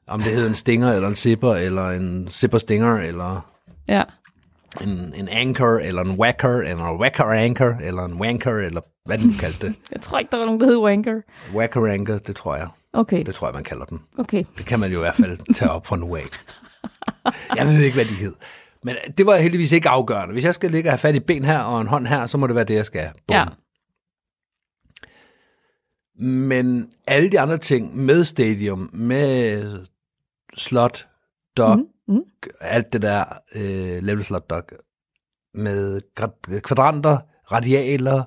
Om det hed en stinger, eller en zipper, eller en zipper stinger, eller Ja. en, en anchor, eller en whacker, eller en whacker anchor, eller en wanker, eller hvad du kaldte det. Jeg tror ikke, der var nogen, der hed Wanker. Whacker anchor, det tror jeg. Okay, Det tror jeg, man kalder den. okay. Det kan man jo i hvert fald tage op fra nu af. Jeg ved ikke, hvad de hed. Men det var heldigvis ikke afgørende. Hvis jeg skal ligge og have fat i ben her og en hånd her, så må det være det, jeg skal. Bum. Ja. Men alle de andre ting med stadium, med slot, dock, Mhm, mhm. alt det der øh, level slot dock, med gra- kvadranter, radialer,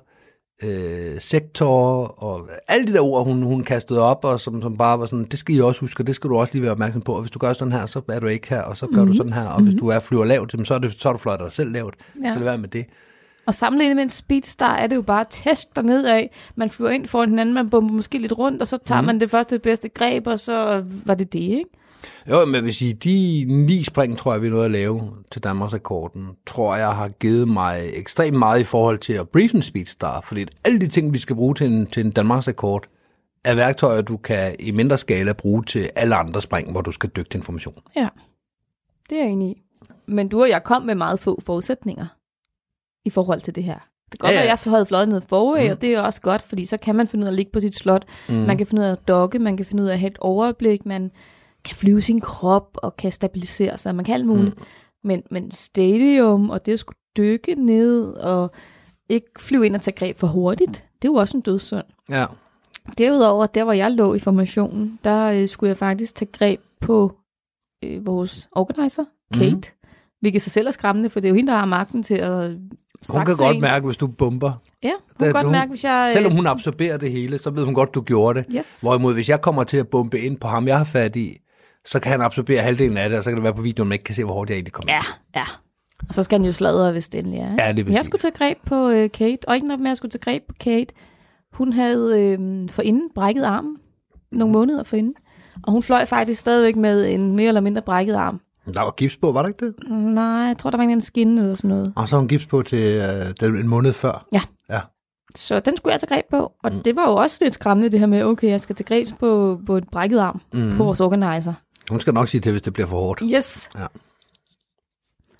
øh, sektorer og alle de der ord, hun, hun kastede op, og som, som bare var sådan, det skal I også huske, og det skal du også lige være opmærksom på, og hvis du gør sådan her, så er du ikke her, og så gør mm-hmm. du sådan her, og hvis du er flyver lavt, så er, det, så er du fløjter dig selv lavt. Ja. så lad være med det. Og sammenlignet med en speedstar er det jo bare test derned af. Man flyver ind foran hinanden, man bomber måske lidt rundt, og så tager mm. man det første det bedste greb, og så var det det, ikke? Jo, men jeg vil sige, de ni spring, tror jeg, vi nåede at lave til Danmarks rekorden, tror jeg har givet mig ekstremt meget i forhold til at brief en speedstar, fordi alle de ting, vi skal bruge til en, til en Danmarks rekord, er værktøjer, du kan i mindre skala bruge til alle andre spring, hvor du skal dykke til information. Ja, det er jeg enig i. Men du og jeg kom med meget få forudsætninger i forhold til det her. Det kan godt Ja, ja. at jeg havde fløjet ned forud, mm. og det er også godt, fordi så kan man finde ud af at ligge på sit slot. Mm. Man kan finde ud af at dokke, man kan finde ud af at have et overblik, man kan flyve sin krop og kan stabilisere sig, man kan alt muligt. Mm. Men, men stadium og det at skulle dykke ned og ikke flyve ind og tage greb for hurtigt, det er jo også en dødssynd. Ja. Derudover, der hvor jeg lå i formationen, der øh, skulle jeg faktisk tage greb på øh, vores organizer, Kate. Mm. Hvilket sig selv er skræmmende, for det er jo hende, der har magten til at Hun kan godt en. mærke, hvis du bomber. Ja, hun kan godt hun- mærke, hvis jeg... øh, Selvom hun absorberer det hele, så ved hun godt, du gjorde det. Yes. Hvorimod, hvis jeg kommer til at bombe ind på ham, jeg har fat i, så kan han absorbere halvdelen af det, og så kan det være på videoen, man ikke kan se, hvor hurtigt jeg egentlig kommer. Ja, ja. Og så skal den jo sladre, hvis det endelig er. ikke? Ja, det er jeg skulle tage greb på øh, Kate, og ikke nok med, at jeg skulle tage greb på Kate. Hun havde øh, forinden brækket armen, nogle måneder forinden. Og hun fløj faktisk stadigvæk med en mere eller mindre brækket arm. Der var gips på, var der ikke det? Nej, jeg tror, der var en skinne eller sådan noget. Og så har hun gips på til øh, den- en måned før. Ja. Ja. Så den skulle jeg tage greb på, og mm. det var jo også lidt skræmmende det her med, okay, jeg skal tage greb på, på et brækket arm mm. på vores organizer. Hun skal nok sige til, hvis det bliver for hårdt. Yes. Ja.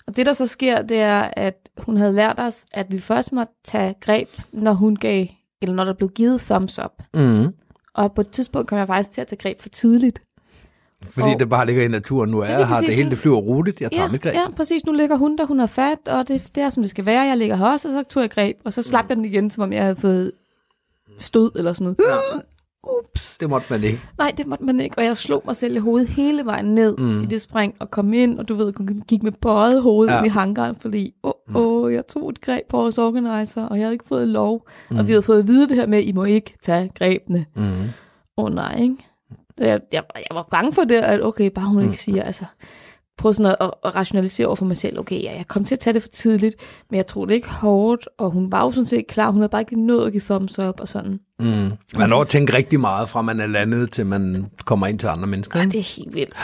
Og det, der så sker, det er, at hun havde lært os, at vi først måtte tage greb, når hun gav, eller når der blev givet thumbs up. Mm. Og på et tidspunkt kom jeg faktisk til at tage greb for tidligt. Fordi Og- det bare ligger i naturen. Nu er Ja, jeg her, det hele det flyver roligt. Jeg tager Ja, mit greb. ja, præcis. Nu ligger hun der, hun har fat, og det, det er, som det skal være. Jeg ligger her også, og så tog jeg greb, og så slap jeg den igen, som om jeg havde fået stød eller sådan noget. Ups. Det måtte man ikke. Nej, det måtte man ikke, og jeg slog mig selv i hovedet hele vejen ned mm. i det spring, og kom ind, og du ved, gik med bøjet hoved Ja. ja. i hangaren, fordi, åh, oh, oh, jeg tog et greb på vores organizer, og jeg havde ikke fået lov, mm. og vi havde fået at vide det her med, I må ikke tage grebene. Mm. Åh oh, nej, ikke? Jeg, jeg, jeg var bange for det, at okay, bare hun mm. ikke siger, altså, prøv sådan at, at rationalisere over for mig selv, okay, ja, jeg kom til at tage det for tidligt, men jeg tror det ikke hårdt, og hun var jo sådan set klar, hun havde bare ikke nået at give thumbs up og sådan. Mm. Man når at tænke rigtig meget fra man er landet, til man kommer ind til andre mennesker. Ja, det er helt vildt.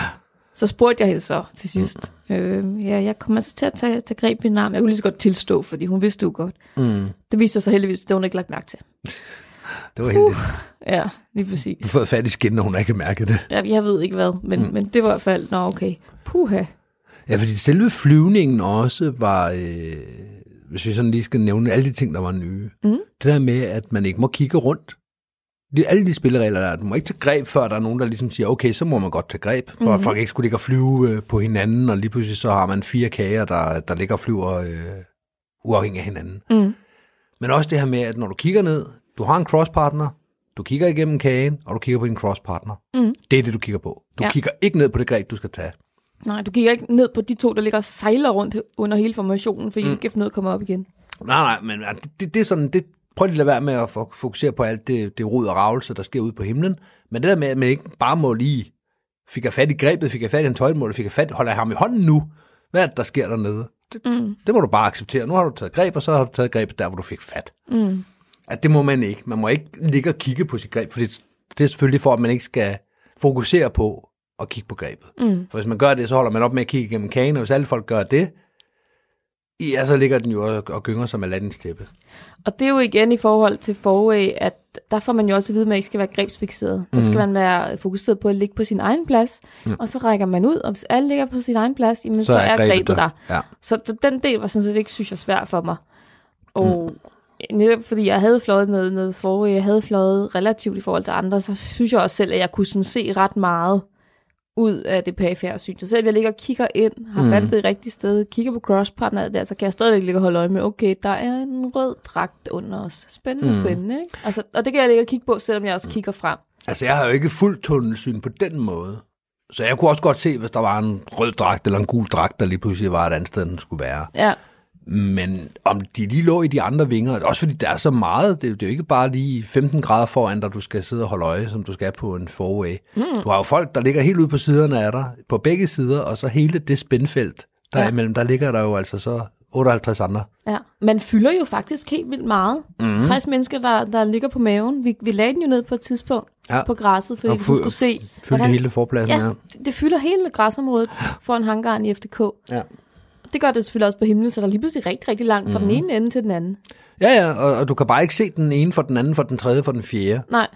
Så spurgte jeg hende så til sidst. Mm. Øh, ja, jeg kommer altså til at tage, tage greb i arm. Jeg kunne lige så godt tilstå, fordi hun vidste jo godt. Mm. Det viste sig så heldigvis, det hun ikke lagt mærke til. Det var heldigt. Ja, lige Du præcis. har fået fat i skin, når hun ikke mærket det. Jeg, jeg ved ikke hvad, men, mm. men det var i hvert fald, nå okay, puha. Ja, fordi selve flyvningen også var, øh, hvis vi sådan lige skal nævne alle de ting, der var nye. Mm. Det der med, at man ikke må kigge rundt. Det, alle de spilleregler der, er, du må ikke tage greb, før der er nogen, der ligesom siger, okay, så må man godt tage greb, for mm. at folk ikke skulle ligge og flyve øh, på hinanden, og lige pludselig så har man fire kager, der, der ligger og flyver øh, uafhængig af hinanden. Mm. Men også det her med, at når du kigger ned, du har en crosspartner, du kigger igennem kagen, og du kigger på din crosspartner. Mm. Det er det, du kigger på. Du Ja. kigger ikke ned på det greb, du skal tage. Nej, du kigger ikke ned på de to, der ligger og sejler rundt under hele formationen, fordi mm. ikke kan finde ud at komme op igen. Nej, nej, men det, det, er sådan, det, prøv lige at lade være med at fo- fokusere på alt det, det rod og ravelse, der sker ude på himlen. Men det der med, at man ikke bare må lige, fik jeg fat i grebet, fik jeg fat i en tøjmål, fik jeg fat, holder jeg ham i hånden nu? Hvad er det, der sker dernede? Det, Mm. det må du bare acceptere. Nu har du taget greb, og så har du taget greb der, hvor du fik fat. Mm. At det må man ikke. Man må ikke ligge og kigge på sit greb, for det, det er selvfølgelig for, at man ikke skal fokusere på at kigge på grebet. Mm. For hvis man gør det, så holder man op med at kigge igennem kagen, og hvis alle folk gør det, ja, så ligger den jo og, og gynger som Aladdins tæppe. Og det er jo igen i forhold til forway, at der får man jo også at vide, at man ikke skal være grebsfixeret. Der skal man være fokuseret på at ligge på sin egen plads, mm. og så rækker man ud, og hvis alle ligger på sin egen plads, jamen, så, så er grebet der. der. Ja. Så, så den del var sådan set ikke, synes jeg, svær for mig. Og mm. Netop fordi jeg havde fløjet noget, noget forway, jeg havde fløjet relativt i forhold til andre, så synes jeg også selv, at jeg kunne sådan se ret meget ud af det perifære syn. Så selvom jeg ligger og kigger ind, har Mm. fat i det rigtige sted, kigger på crosspartner, der, så kan jeg stadigvæk ligge og holde øje med, okay, der er en rød dragt under os. Spændende, Mm. spændende, ikke? Altså, og det kan jeg ligge og kigge på, selvom jeg også kigger frem. Altså, jeg har jo ikke fuldt tunnelsyn på den måde. Så jeg kunne også godt se, hvis der var en rød dragt eller en gul dragt, der lige pludselig var et andet sted, den skulle være. Ja, Men om de lige lå i de andre vinger, også fordi der er så meget, det, det er jo ikke bare lige 15 grader foran dig, du skal sidde og holde øje, som du skal på en forway. Mm. Du har jo folk, der ligger helt ude på siderne af dig, på begge sider, og så hele det spændfelt, der Ja. ja. imellem, der ligger der jo altså så 58 andre. ja. Man fylder jo faktisk helt vildt meget. Mm. 60 mennesker, der, der ligger på maven. Vi, vi lagde den jo ned på et tidspunkt Ja. på græsset, fordi vi skulle se, Fyldte hele forpladsen Ja, her. det, det fylder hele græsområdet foran hangaren i FDK. Ja. Det gør det selvfølgelig også på himlen, så der er lige pludselig rigtig, rigtig langt fra mm. den ene ende til den anden. Ja, ja, og, og du kan bare ikke se den ene for den anden, for den tredje, for den fjerde. Nej,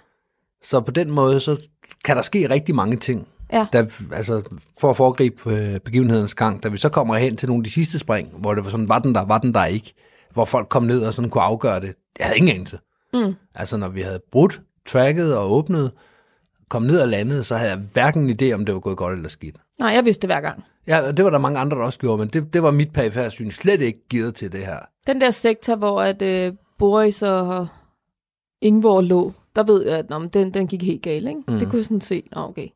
Så på den måde, så kan der ske rigtig mange ting. Ja. Der, altså, for at foregribe øh, begivenhedens gang, da vi så kommer hen til nogle af de sidste spring, hvor det var sådan, var den der, var den der ikke, hvor folk kom ned og sådan kunne afgøre det. Jeg havde ingen anelse. Mm. Altså, når vi havde brudt, tracket og åbnet, kom ned og landet, så havde jeg hverken en idé, om det var gået godt eller skidt. nej, jeg vidste det hver gang. Ja, og det var der mange andre, der også gjorde, men det, det var mit perifære syn slet ikke givet til det her. Den der sektor, hvor at øh, Boris og Ingvor lå, der ved jeg, at nå, den, den gik helt galt. Ikke? Mm. Det kunne jeg sådan se, nå, okay.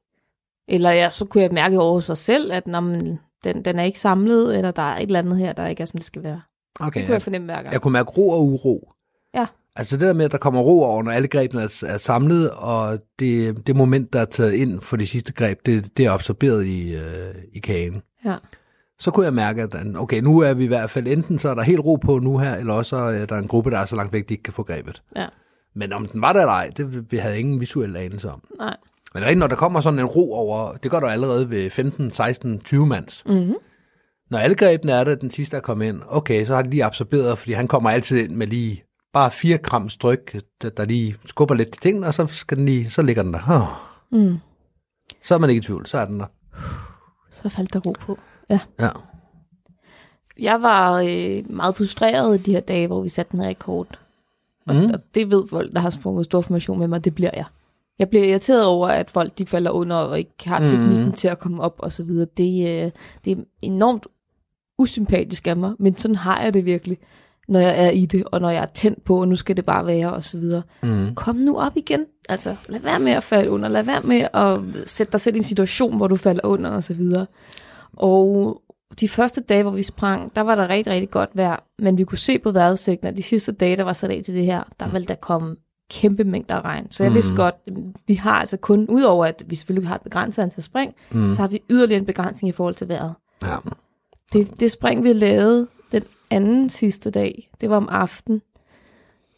Eller ja, så kunne jeg mærke over sig selv, at nå, men, den, den er ikke samlet, eller der er et eller andet her, der ikke er, som det skal være. Okay, Det kunne jeg, jeg fornemme hver gang. jeg kunne mærke ro og uro. Altså det der med, at der kommer ro over, når alle grebene er, er samlet, og det, det moment, der er taget ind for de sidste greb, det, det er absorberet i, øh, i kagen. Ja. Så kunne jeg mærke, at okay, nu er vi i hvert fald, enten så er der helt ro på nu her, eller også er der en gruppe, der er så langt væk, de ikke kan få grebet. Ja. Men om den var der eller ej, det vi havde ingen visuel anelse om. Nej. Men rent når der kommer sådan en ro over, det gør der allerede ved 15, 16, 20 mands. Mm-hmm. Når alle grebene er der, den sidste er kommet ind, okay, så har de lige absorberet, fordi han kommer altid ind med lige bare 4 gram stryk, der, der lige skubber lidt til tingene, og så, skal den lige, så ligger den der. Oh. Mm. Så er man ikke i tvivl, så er den der. Så faldt der ro på. Ja. Ja. Jeg var øh, meget frustreret de her dage, hvor vi satte den rekord. Og, Mhm. og det ved folk, der har sprunget stor formation med mig, det bliver jeg. Jeg bliver irriteret over, at folk de falder under og ikke har teknikken Mhm. til at komme op og så videre. Det, øh, det er enormt usympatisk af mig, men sådan har jeg det virkelig, når jeg er i det, og når jeg er tændt på, og nu skal det bare være, og så videre. Mm. Kom nu op igen. Altså, lad være med at falde under. Lad være med at sætte dig selv i en situation, hvor du falder under, og så videre. Og de første dage, hvor vi sprang, der var der rigtig, rigtig godt vejr, men vi kunne se på vejrudsigten, at de sidste dage, der var sat af til det her, der ville der komme kæmpe mængder af regn. Så jeg mm. vidste godt, vi har altså kun, udover at vi selvfølgelig har et begrænset antal spring, mm. så har vi yderligere en begrænsning i forhold til vejret. Ja. Det, det spring, vi lavede den anden sidste dag, det var om aftenen.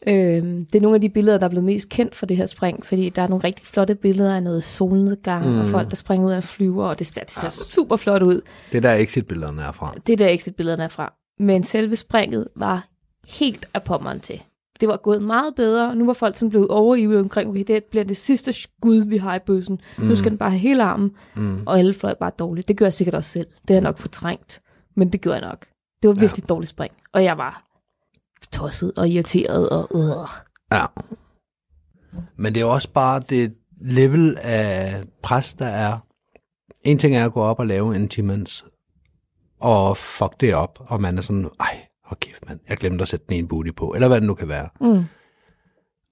Øhm, det er nogle af de billeder, der er blevet mest kendt for det her spring, fordi der er nogle rigtig flotte billeder af noget solnedgang, mm. og folk, der springer ud af flyver, og det, det ser super flot ud. Det der exit-billederne er fra. Det er der exit-billederne er fra. Men selve springet var helt af pommeren til. Det var gået meget bedre, og nu var folk sådan blevet overivet omkring, okay, det bliver det sidste skud, vi har i bøssen. Mm. Nu skal den bare have hele armen, mm. og alle fløj bare dårligt. Det gør jeg sikkert også selv. Det er jeg nok fortrængt, men det gjorde jeg nok. Det var virkelig ja. dårligt spring, og jeg var tosset og irriteret og øh. Ja. Men det er også bare det level af pres, der er. En ting er at gå op og lave en timens og fuck det op, og man er sådan, ej, hold kæft mand, jeg glemte at sætte den ene booty på, eller hvad det nu kan være. Mm.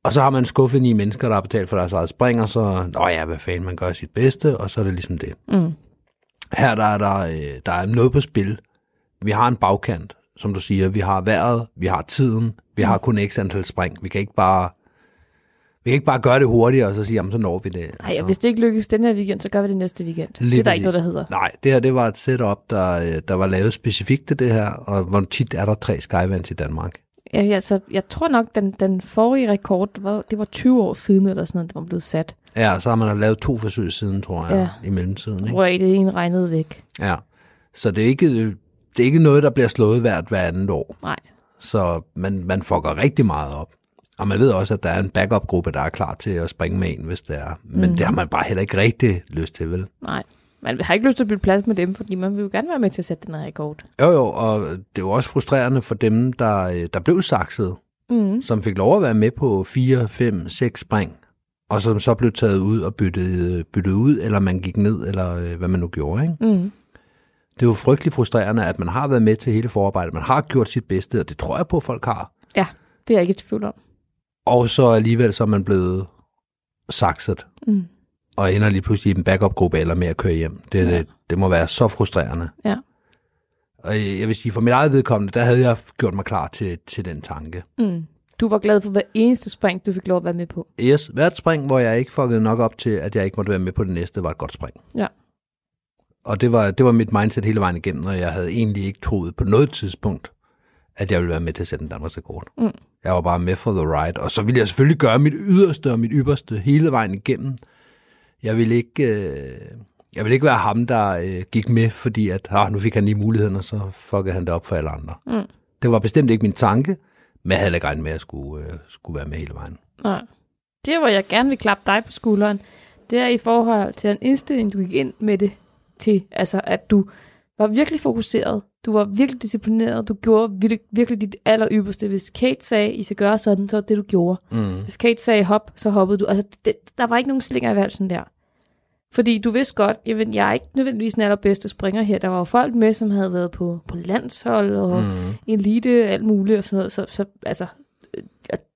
Og så har man skuffet ni mennesker, der har betalt for deres eget spring, og så, nå ja, hvad fanden, man gør sit bedste, og så er det ligesom det. Mm. Her der er der, øh, der er noget på spil. Vi har en bagkant, som du siger. Vi har vejret, vi har tiden, vi har kun x antal spring. Vi kan ikke bare, vi kan ikke bare gøre det hurtigere, og så sige, jamen så når vi det. Nej, altså. hvis det ikke lykkes den her weekend, så gør vi det næste weekend. Lige det er der ikke noget, der hedder. Nej, det her det var et setup, der, øh, der var lavet specifikt til det her, og hvor tit er der tre Skyvans i Danmark? Ja, altså, jeg tror nok, den, den forrige rekord, det var, det var 20 år siden, eller sådan noget, der var blevet sat. Ja, så har man lavet to forsøg siden, tror jeg, Ja. i mellemtiden. Ikke? Hvor det ene regnede væk. Ja. Så det er, ikke, det er ikke noget, der bliver slået hvert hver andet år. Nej. Så man, man fucker rigtig meget op. Og man ved også, at der er en backup-gruppe, der er klar til at springe med en, hvis det er. Men mm. det har man bare heller ikke rigtig lyst til, vel? Nej. Man har ikke lyst til at bytte plads med dem, fordi man vil jo gerne være med til at sætte den her rekord. Jo, jo, og det er jo også frustrerende for dem, der, øh, der blev sakset, Mm. som fik lov at være med på 4, 5, 6 spring, og som så blev taget ud og byttet, øh, byttet ud, eller man gik ned, eller øh, hvad man nu gjorde. Ikke? Mm. Det er jo frygtelig frustrerende, at man har været med til hele forarbejdet, man har gjort sit bedste, og det tror jeg på, at folk har. Ja, det er jeg ikke i tvivl om. Og så alligevel så er man blevet sakset, Mm. og ender lige pludselig i en backup-gruppe eller med at køre hjem. Det, Ja. det, det må være så frustrerende. Ja. Og jeg vil sige, for mit eget vedkommende, der havde jeg gjort mig klar til, til den tanke. Mm. Du var glad for hver eneste spring, du fik lov at være med på. Yes, hvert spring, hvor jeg ikke fuckede nok op til, at jeg ikke måtte være med på det næste, var et godt spring. Ja. Og det var, det var mit mindset hele vejen igennem, og jeg havde egentlig ikke troet på noget tidspunkt, at jeg ville være med til at sætte en Danmarks rekord. Mm. Jeg var bare med for the ride, og så ville jeg selvfølgelig gøre mit yderste og mit ypperste hele vejen igennem. Jeg ville ikke, øh, jeg ville ikke være ham, der øh, gik med, fordi at, ah, nu fik han lige muligheden, og så fuckede han det op for alle andre. Mm. Det var bestemt ikke min tanke, men jeg havde ikke regnet med, at jeg skulle, øh, skulle være med hele vejen. Nej. Det, hvor jeg gerne vil klappe dig på skulderen, det er i forhold til en indstilling, du gik ind med det til. Altså, at du var virkelig fokuseret. Du var virkelig disciplineret. Du gjorde virkelig, virkelig dit aller ypperste. Hvis Kate sagde, I skal gøre sådan, så var det, du gjorde. Mm. Hvis Kate sagde hop, så hoppede du. Altså, det, der var ikke nogen slinger i valsen der. Fordi du vidste godt, jamen, jeg er ikke nødvendigvis den allerbedste springer her. Der var jo folk med, som havde været på, på landshold og Mm. elite, alt muligt og sådan noget. Så, så altså, øh,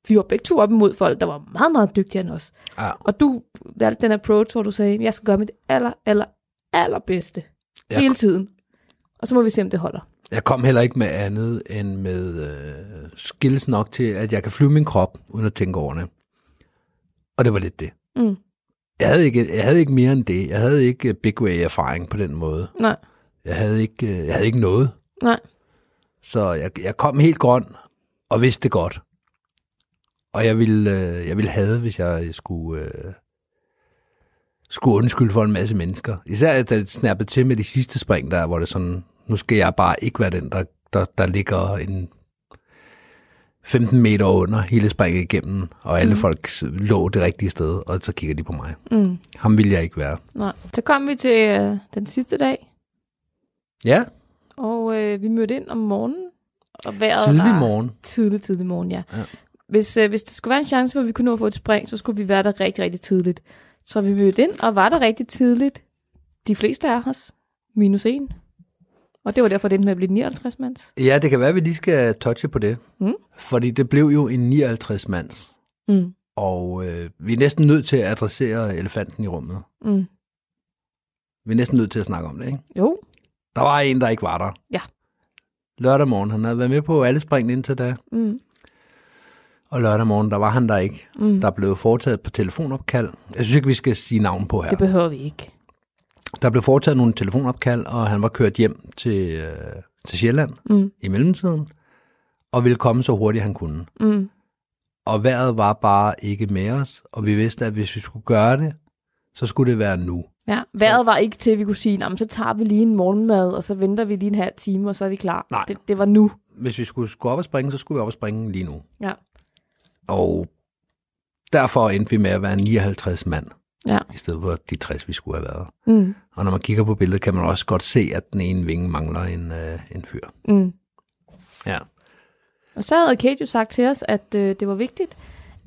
vi var begge to op imod folk, der var meget, meget dygtigere end os. Ja. Og du valgte den approach, hvor du sagde, jeg skal gøre mit aller, aller, allerbedste. Jeg- Hele tiden. Og så må vi se, om det holder. Jeg kom heller ikke med andet end med øh, skills nok til, at jeg kan flyve min krop, uden at tænke over det. Og det var lidt det. Mm. Jeg havde ikke, jeg havde ikke mere end det. Jeg havde ikke øh, big way erfaring på den måde. Nej, Jeg havde ikke, øh, jeg havde ikke noget. nej. Så jeg, jeg kom helt grøn og vidste det godt. Og jeg ville, øh, jeg ville have, hvis jeg skulle, øh, skulle undskylde for en masse mennesker. Især da det snappede til med de sidste spring der, hvor det sådan, nu skal jeg bare ikke være den, der, der, der ligger en 15 meter under hele springet igennem, og alle mm. folk lå det rigtige sted, og så kigger de på mig. Mm. Ham ville jeg ikke være. nej. Så kom vi til øh, den sidste dag, Ja, og øh, vi mødte ind om morgenen. Og vejret tidlig morgen. Tidlig, tidlig morgen, ja. Ja. Hvis, øh, hvis der skulle være en chance, hvor vi kunne nå at få et spring, så skulle vi være der rigtig, rigtig tidligt. Så vi mødte ind, og var der rigtig tidligt. De fleste af os, minus en. Og det var derfor, det endte med at blive 59 mands. Ja, det kan være, at vi lige skal touche på det. Mm. Fordi det blev jo en 59 mands. Mm. Og øh, vi er næsten nødt til at adressere elefanten i rummet. Mm. Vi er næsten nødt til at snakke om det, ikke? Jo, Der var en, der ikke var der. Ja. Lørdag morgen. Han havde været med på alle springene indtil da. mm. Og lørdag morgen, der var han der ikke. Mm. Der blev foretaget på telefonopkald. Jeg synes ikke, vi skal sige navn på her. Det behøver vi ikke. Der blev foretaget nogle telefonopkald, og han var kørt hjem til, øh, til Sjælland mm. i mellemtiden, og ville komme så hurtigt han kunne. Mm. Og vejret var bare ikke med os, og vi vidste, at hvis vi skulle gøre det, så skulle det være nu. Ja, vejret var ikke til, at vi kunne sige, "Nå, men så tager vi lige en morgenmad, og så venter vi lige en halv time, og så er vi klar. Nej. Det, det var nu. Hvis vi skulle gå op og springe, så skulle vi op og springe lige nu. Ja. Og derfor endte vi med at være 59 mand, Ja. i stedet for de 60, vi skulle have været. Mm. Og når man kigger på billedet, kan man også godt se, at den ene vinge mangler en, øh, en fyr. Mm. Ja. Og så havde Kate jo sagt til os, at øh, det var vigtigt,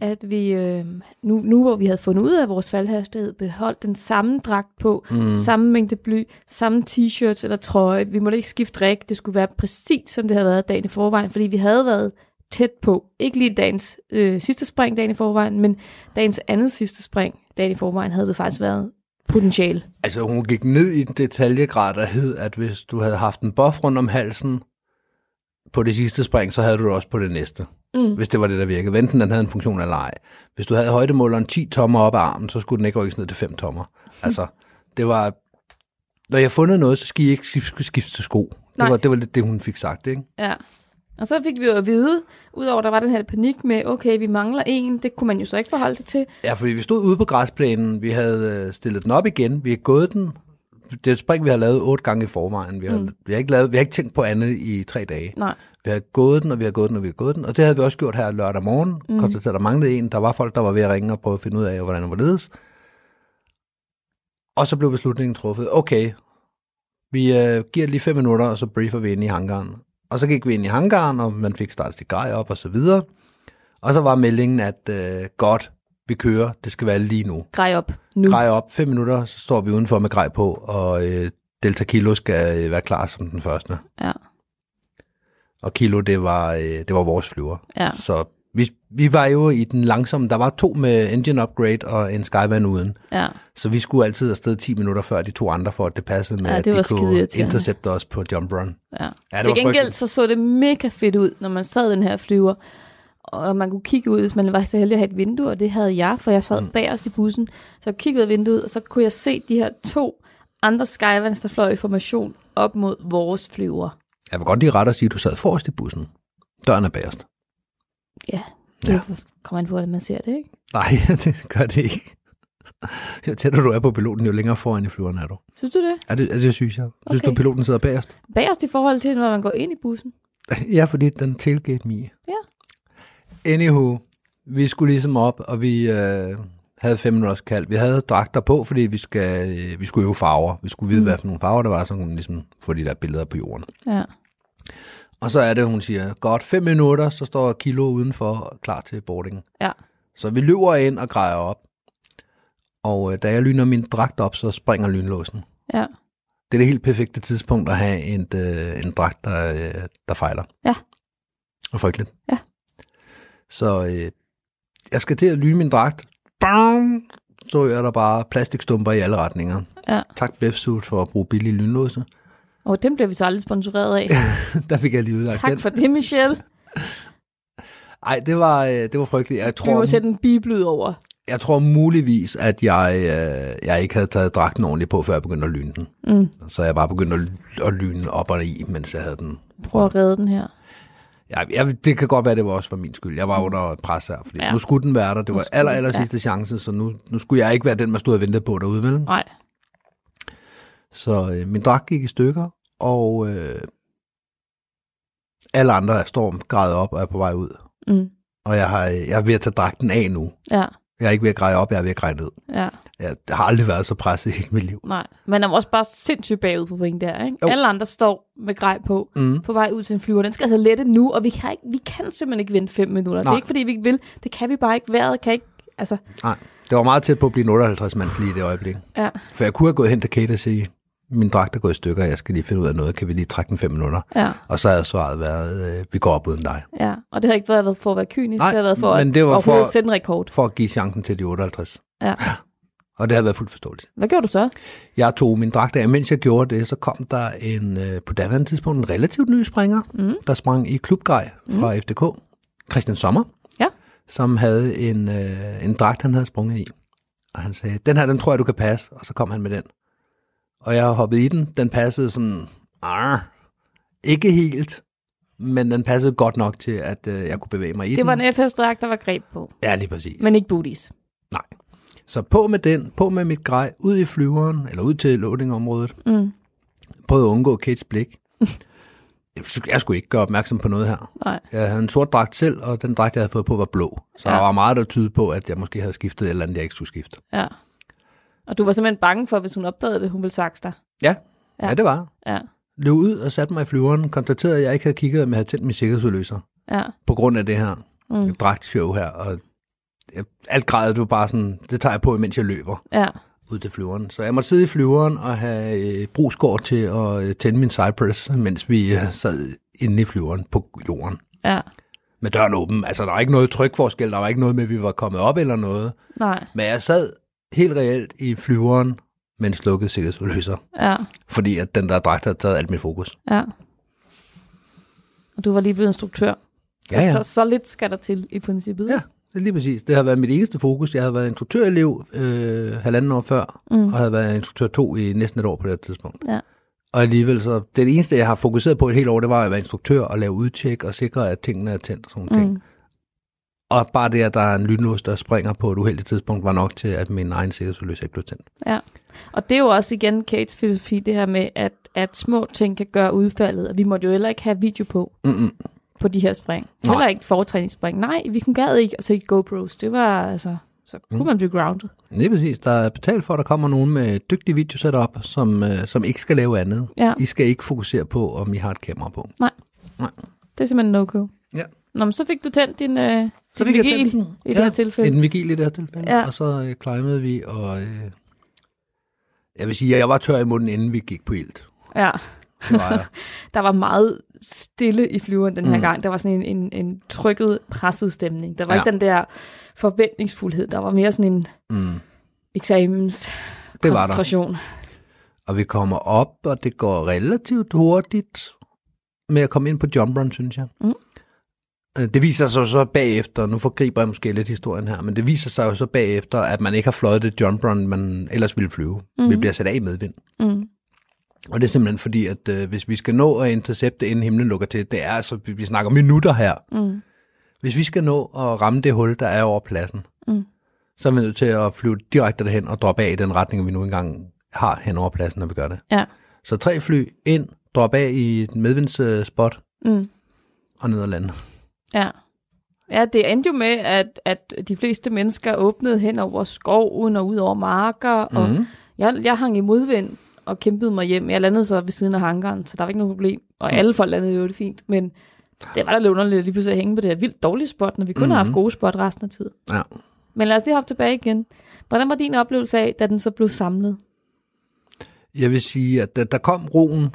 at vi øh, nu, nu hvor vi havde fundet ud af vores faldhastighed, beholdt den samme dragt på, mm. samme mængde bly, samme t-shirts eller trøje. Vi måtte ikke skifte drik. Det skulle være præcis, som det havde været dagen i forvejen, fordi vi havde været tæt på. Ikke lige dagens øh, sidste spring dagen i forvejen, men dagens andet sidste spring dagen i forvejen havde det faktisk været potentiale. Altså, hun gik ned i den detaljegrad, der hed, at hvis du havde haft en buff rundt om halsen på det sidste spring, så havde du det også på det næste. Mm. Hvis det var det, der virkede. Venten den havde en funktion eller ej. Hvis du havde højdemåleren 10 tommer op ad armen, så skulle den ikke rykkes ned til 5 tommer. Altså, det var... Når jeg har fundet noget, så skal I ikke skifte, skifte til sko. Det Nej. var, det var lidt det, hun fik sagt, ikke? Ja. Og så fik vi jo at vide, udover at der var den her panik med, okay, vi mangler en, det kunne man jo så ikke forholde sig til. Ja, fordi vi stod ude på græsplænen, vi havde øh, stillet den op igen, vi har gået den. Det er et spring, vi har lavet otte gange i forvejen. Vi har, mm. vi har, ikke, lavet, vi har ikke tænkt på andet i tre dage. Nej. Vi har gået den, og vi har gået den, og vi har gået den. Og det havde vi også gjort her lørdag morgen. Mm. Konstateret, at der manglede en. Der var folk, der var ved at ringe og prøve at finde ud af, hvordan det var ledes. Og så blev beslutningen truffet. Okay, vi øh, giver lige fem minutter, og så briefer vi ind i hangaren. Og så gik vi ind i hangaren, og man fik startet sit grej op og så videre. Og så var meldingen, at øh, godt, vi kører, det skal være lige nu. Grej op nu. Grej op, fem minutter, så står vi udenfor med grej på, og øh, Delta Kilo skal øh, være klar som den første. Ja. Og Kilo, det var, øh, det var vores flyver. Ja. Så vi, vi var jo i den langsomme, der var to med engine upgrade og en Skyvan uden. Ja. Så vi skulle altid afsted 10 minutter før de to andre, for at det passede med, Ja, at det de var kunne intercepte os på jump run. ja. Ja, det Til var gengæld frygteligt. så så det mega fedt ud, når man sad i den her flyver, og man kunne kigge ud, hvis man var så heldig at have et vindue, og det havde jeg, for jeg sad mm. bagerst i bussen. Så jeg kiggede ud af vinduet, og så kunne jeg se de her to andre Skyvans, der fløj i formation op mod vores flyver. Jeg vil godt lige ret at sige, at du sad forrest i bussen. Døren er bagerst. Ja, det ja. kommer an på, hvordan man ser det, ikke? Nej, det gør det ikke. Jo tættere du er på piloten, jo længere foran i flyveren er du. Synes du det? Er det, det synes jeg. Synes Okay. du, piloten sidder bagerst? Bagerst i forhold til, når man går ind i bussen. Ja, fordi den tailgate me. Ja. Anywho, vi skulle ligesom op, og vi øh, havde fem minutters kald. Vi havde dragter på, fordi vi, skal, øh, vi skulle øve farver. Vi skulle vide, mm. hvad for nogle farver der var, så kunne man ligesom få de der billeder på jorden. Ja. Og så er det, hun siger, godt fem minutter, så står Kilo udenfor klar til boarding. Ja. Så vi løber ind og grejer op. Og øh, da jeg lyner min dragt op, så springer lynlåsen. Ja. Det er det helt perfekte tidspunkt at have en, øh, en dragt, der, øh, der fejler. Ja. Og frygteligt. Ja. Så øh, jeg skal til at lyne min dragt. Bang! Så er der bare plastikstumper i alle retninger. Ja. Tak Befsuit for at bruge billige lynlåse. Og dem bliver vi så aldrig sponsoreret af. der fik jeg lige udlagt den. tak for det, Michelle. Ej, det var, øh, det var frygteligt. Jeg Vi tror, må sætte en bibel ud over. jeg tror muligvis, at jeg, øh, jeg ikke havde taget dragten ordentligt på, før jeg begyndte at lyne den. Mm. Så jeg bare begyndte at, at lyne op og i, mens jeg havde den. Prøv at redde den her. Jeg, jeg, det kan godt være, det var også for min skyld. Jeg var under pres her, fordi Ja. ja. nu skulle den være der. Det var skulle aller, den, aller ja. sidste chance, så nu, nu skulle jeg ikke være den, man stod og ventede på derude, vel? Nej. Så øh, min dragt gik i stykker, og øh, alle andre er stormgrædet op og er på vej ud. Mm. Og jeg, har, jeg er ved at tage dragten af nu. Ja, Jeg er ikke ved at greje op, jeg er ved at greje ned. ja, Jeg har aldrig været så presset i hele mit liv. nej. Men var også bare sindssygt bagud på point der, ikke? Jo. Alle andre står med grej på, Mm. på vej ud til en flyver. Den skal altså lette nu, og vi kan, ikke, vi kan simpelthen ikke vente fem minutter. Det er Nej. ikke, fordi vi ikke vil. Det kan vi bare ikke. Vejret kan ikke... Altså, Nej, det var meget tæt på at blive en 58 mand lige i det øjeblik. ja, For jeg kunne have gået hen til Kate og sige, min dragt er gået i stykker, jeg skal lige finde ud af noget, kan vi lige trække den fem minutter? ja, Og så havde svaret været, øh, vi går op uden dig. ja. Og det har ikke været for at være kynisk, Nej, det har været for men at det var overhovedet for- sætte en rekord. For at give chancen til de 58. Ja. Og det har været fuldt forståeligt. Hvad gjorde du så? Jeg tog min dragt af, mens jeg gjorde det, så kom der en, øh, på daværende tidspunkt en relativt ny springer, Mm. der sprang i klubgrej fra FDK. Christian Sommer. Ja. som havde en, øh, en dragt, han havde sprunget i. Og han sagde, den her, den tror jeg, du kan passe. Og så kom han med den. Og jeg hoppede i den. Den passede sådan, ar, ikke helt, men den passede godt nok til, at øh, jeg kunne bevæge mig i Det den. var en FS-dragt, der var greb på, Ja, lige præcis. men ikke booties. Nej. Så på med den, på med mit grej, ud i flyveren, eller ud til loadingområdet. Mm. Prøvede at undgå Kates blik. Jeg skulle- ikke gøre opmærksom på noget her. Nej. Jeg havde en sort dragt selv, og den dragt, jeg havde fået på, var blå. Så Ja. der var meget, der tyder på, at jeg måske havde skiftet et eller andet, jeg ikke skulle skifte. Ja. Og du var simpelthen bange for, hvis hun opdagede det, hun ville sakse dig. Ja, Ja. ja. det var. Ja. Løb ud og satte mig i flyveren, konstaterede, at jeg ikke havde kigget, jeg havde tændt min sikkerhedsudløser. Ja. På grund af det her Mm. dragtshow her. Og alt grædet, du bare sådan, det tager jeg på, mens jeg løber Ja. ud til flyveren. Så jeg måtte sidde i flyveren og have øh, brugsgård til at øh, tænde min Cypress, mens vi øh, sad inde i flyveren på jorden. Ja. Med døren åben. Altså, der var ikke noget trykforskel, der var ikke noget med, at vi var kommet op eller noget. Nej. Men jeg sad helt reelt i flyveren med en slukket sikkerhedsudløser, Ja. fordi at den der dragt havde taget alt mit fokus. Ja. Og du var lige blevet instruktør. Ja, ja. Så, så lidt skal der til i princippet. Ja, det er lige præcis. Det har været mit eneste fokus. Jeg havde været instruktørelev øh, halvanden år før, Mm. og havde været instruktør to i næsten et år på det tidspunkt. Ja. Og alligevel, så det eneste, jeg har fokuseret på et helt år, det var at være instruktør og lave udtjek og sikre, at tingene er tændt og sådan nogle ting. Og bare det, at der er en lynlås, der springer på et uheldigt tidspunkt, var nok til, at min egen sikkerhedsudløs ikke blev tændt. Ja. Og det er jo også igen Kates filosofi, det her med, at, at små ting kan gøre udfaldet. Og vi måtte jo heller ikke have video på, Mm-mm. på de her spring. Nej. Heller ikke foretræningsspring. Nej, vi kunne gad ikke at se GoPros. Det var altså, så kunne Mm. man blive grounded. Lige præcis. Der er betalt for, at der kommer nogen med et dygtigt videosetup, som, øh, som ikke skal lave andet. Ja, I skal ikke fokusere på, om I har et kamera på. det er simpelthen no-go. Ja. Nå, men så fik du tændt din, øh, Så fik jeg vigil tændt den. i det her tilfælde. En vigil i det her tilfælde. Ja. Og så øh, climbede vi, og øh, jeg vil sige, at jeg var tør i munden, inden vi gik på ilt. Ja, Det var jeg. der var meget stille i flyveren den her Mm. gang. Der var sådan en, en, en trykket, presset stemning. Der var Ja. ikke den der forventningsfuldhed. Der var mere sådan en mm. eksamens Det var der. koncentration. Og vi kommer op, og det går relativt hurtigt med at komme ind på jump run, synes jeg. Mm. Øh, Det viser sig så bagefter, nu forgriber jeg måske lidt historien her, men det viser sig jo så bagefter, at man ikke har fløjet det jump run, man ellers ville flyve. Mm. Vi Mhm. bliver sat af i medvind. Mm. Og det er simpelthen fordi, at øh, hvis vi skal nå at intercepte, inden himlen lukker til, det er altså, vi vi snakker minutter her. Mm. Hvis vi skal nå at ramme det hul, der er over pladsen, Mm. så er vi nødt til at flyve direkte derhen og droppe af i den retning, vi nu engang har hen over pladsen, når vi gør det. Ja. Så tre fly ind, drop af i et medvindsspot Mm. og ned og lande. Ja. Ja, det endte jo med, at, at de fleste mennesker åbnede hen over skoven og ud over marker, mm. og Mhm. jeg, jeg hang i modvind og kæmpede mig hjem. Jeg landede så ved siden af hangaren, så der var ikke noget problem. Og alle folk landede jo det fint, men det var da lidt underligt at lige pludselig at hænge på det her vildt dårlige spot, når vi kun mm. har haft Mhm. gode spot resten af tiden. Ja. Men lad os lige hoppe tilbage igen. Hvordan var din oplevelse af, da den så blev samlet? Jeg vil sige, at der, der kom roen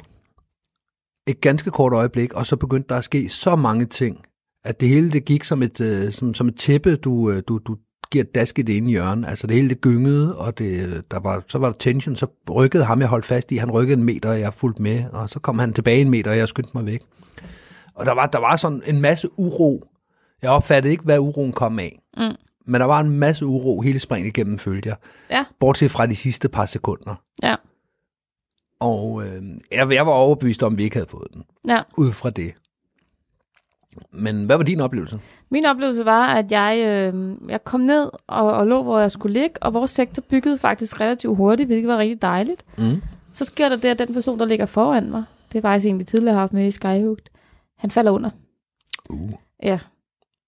et ganske kort øjeblik, og så begyndte der at ske så mange ting, at det hele det gik som et, øh, som, som et tæppe, du, øh, du, du giver et dask i det ene hjørne. Altså det hele det gyngede, og det, der var, så var der tension, så rykkede ham, jeg holdt fast i, han rykkede en meter, og jeg fulgte med, og så kom han tilbage en meter, og jeg skyndte mig væk. Og der var, der var sådan en masse uro. Jeg opfattede ikke, hvad uroen kom af. Mm. Men der var en masse uro hele springet igennem, følte jeg. Ja. Bortset fra de sidste par sekunder. Ja. Og øh, jeg, jeg var overbevist om, at vi ikke havde fået den. Ja. Ud fra det. Men hvad var din oplevelse? Min oplevelse var, at jeg, øh, jeg kom ned og, og lå, hvor jeg skulle ligge, og vores sektor byggede faktisk relativt hurtigt, hvilket var rigtig dejligt. Mm. Så sker der det, at den person, der ligger foran mig, det er faktisk en, vi tidligere har haft med i Skyhooked, han falder under. Uh. Ja.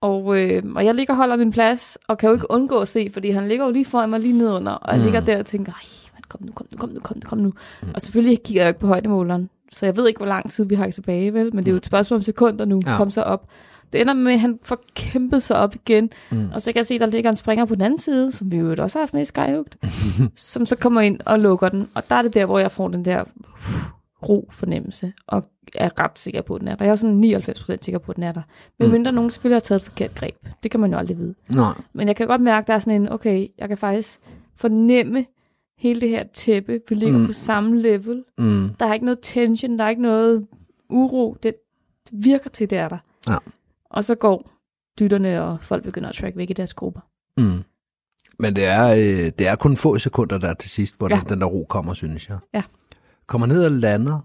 Og, øh, og jeg ligger og holder min plads, og kan jo ikke undgå at se, fordi han ligger jo lige foran mig lige nedunder, og jeg Mm. ligger der og tænker, ej, kom nu, kom nu, kom nu, kom nu, kom nu. Mm. Og selvfølgelig kigger jeg jo ikke på højdemåleren, så jeg ved ikke, hvor lang tid vi har tilbage, vel? Men det er jo et spørgsmål om sekunder nu, Ja. kom så op. Det ender med, at han får kæmpet sig op igen, Mm. og så kan jeg se, at der ligger en springer på den anden side, som vi jo også har haft med i Skyhooked, som så kommer ind og lukker den. Og der er det der, hvor jeg får den der ro fornemmelse, og er ret sikker på, at den er der. Jeg er sådan 99% sikker på, at den er der. Men Mm. mindre nogen selvfølgelig har taget et forkert greb. Det kan man jo aldrig vide. Nej. Men jeg kan godt mærke, at der er sådan en, okay, jeg kan faktisk fornemme hele det her tæppe. Vi ligger Mm. på samme level. Mm. Der er ikke noget tension, der er ikke noget uro. Det, virker til, det er der. Ja. Og så går dytterne, og folk begynder at track væk i deres grupper. Mm. Men det er, øh, det er kun få sekunder der til sidst, hvor ja. den, den der ro kommer, synes jeg. Ja. Kommer ned og lander.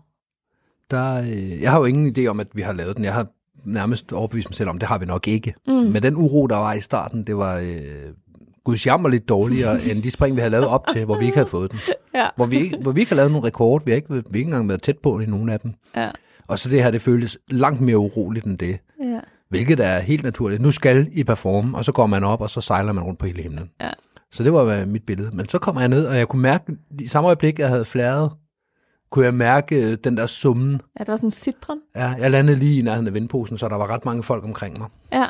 Der, øh, jeg har jo ingen idé om, at vi har lavet den. Jeg har nærmest overbevist mig selv om, det har vi nok ikke. Mm. Men den uro, der var i starten, det var øh, gudsjammer lidt dårligere end de spring, vi havde lavet op til, hvor vi ikke havde fået den. Ja. Hvor vi, ikke- hvor vi ikke har lavet nogen rekord. Vi har ikke, vi har ikke engang været tæt på i nogen af dem. Ja. Og så det her, det føltes langt mere uroligt end det. Ja. Hvilket er helt naturligt. Nu skal I performe, og så går man op, og så sejler man rundt på hele himlen. Ja. Så det var mit billede. Men så kom jeg ned, og jeg kunne mærke, i samme øjeblik, jeg havde flæret, kunne jeg mærke øh, den der summen. ja, det var sådan en citron. Ja, jeg landede lige i nærheden af vindposen, så der var ret mange folk omkring mig. Ja.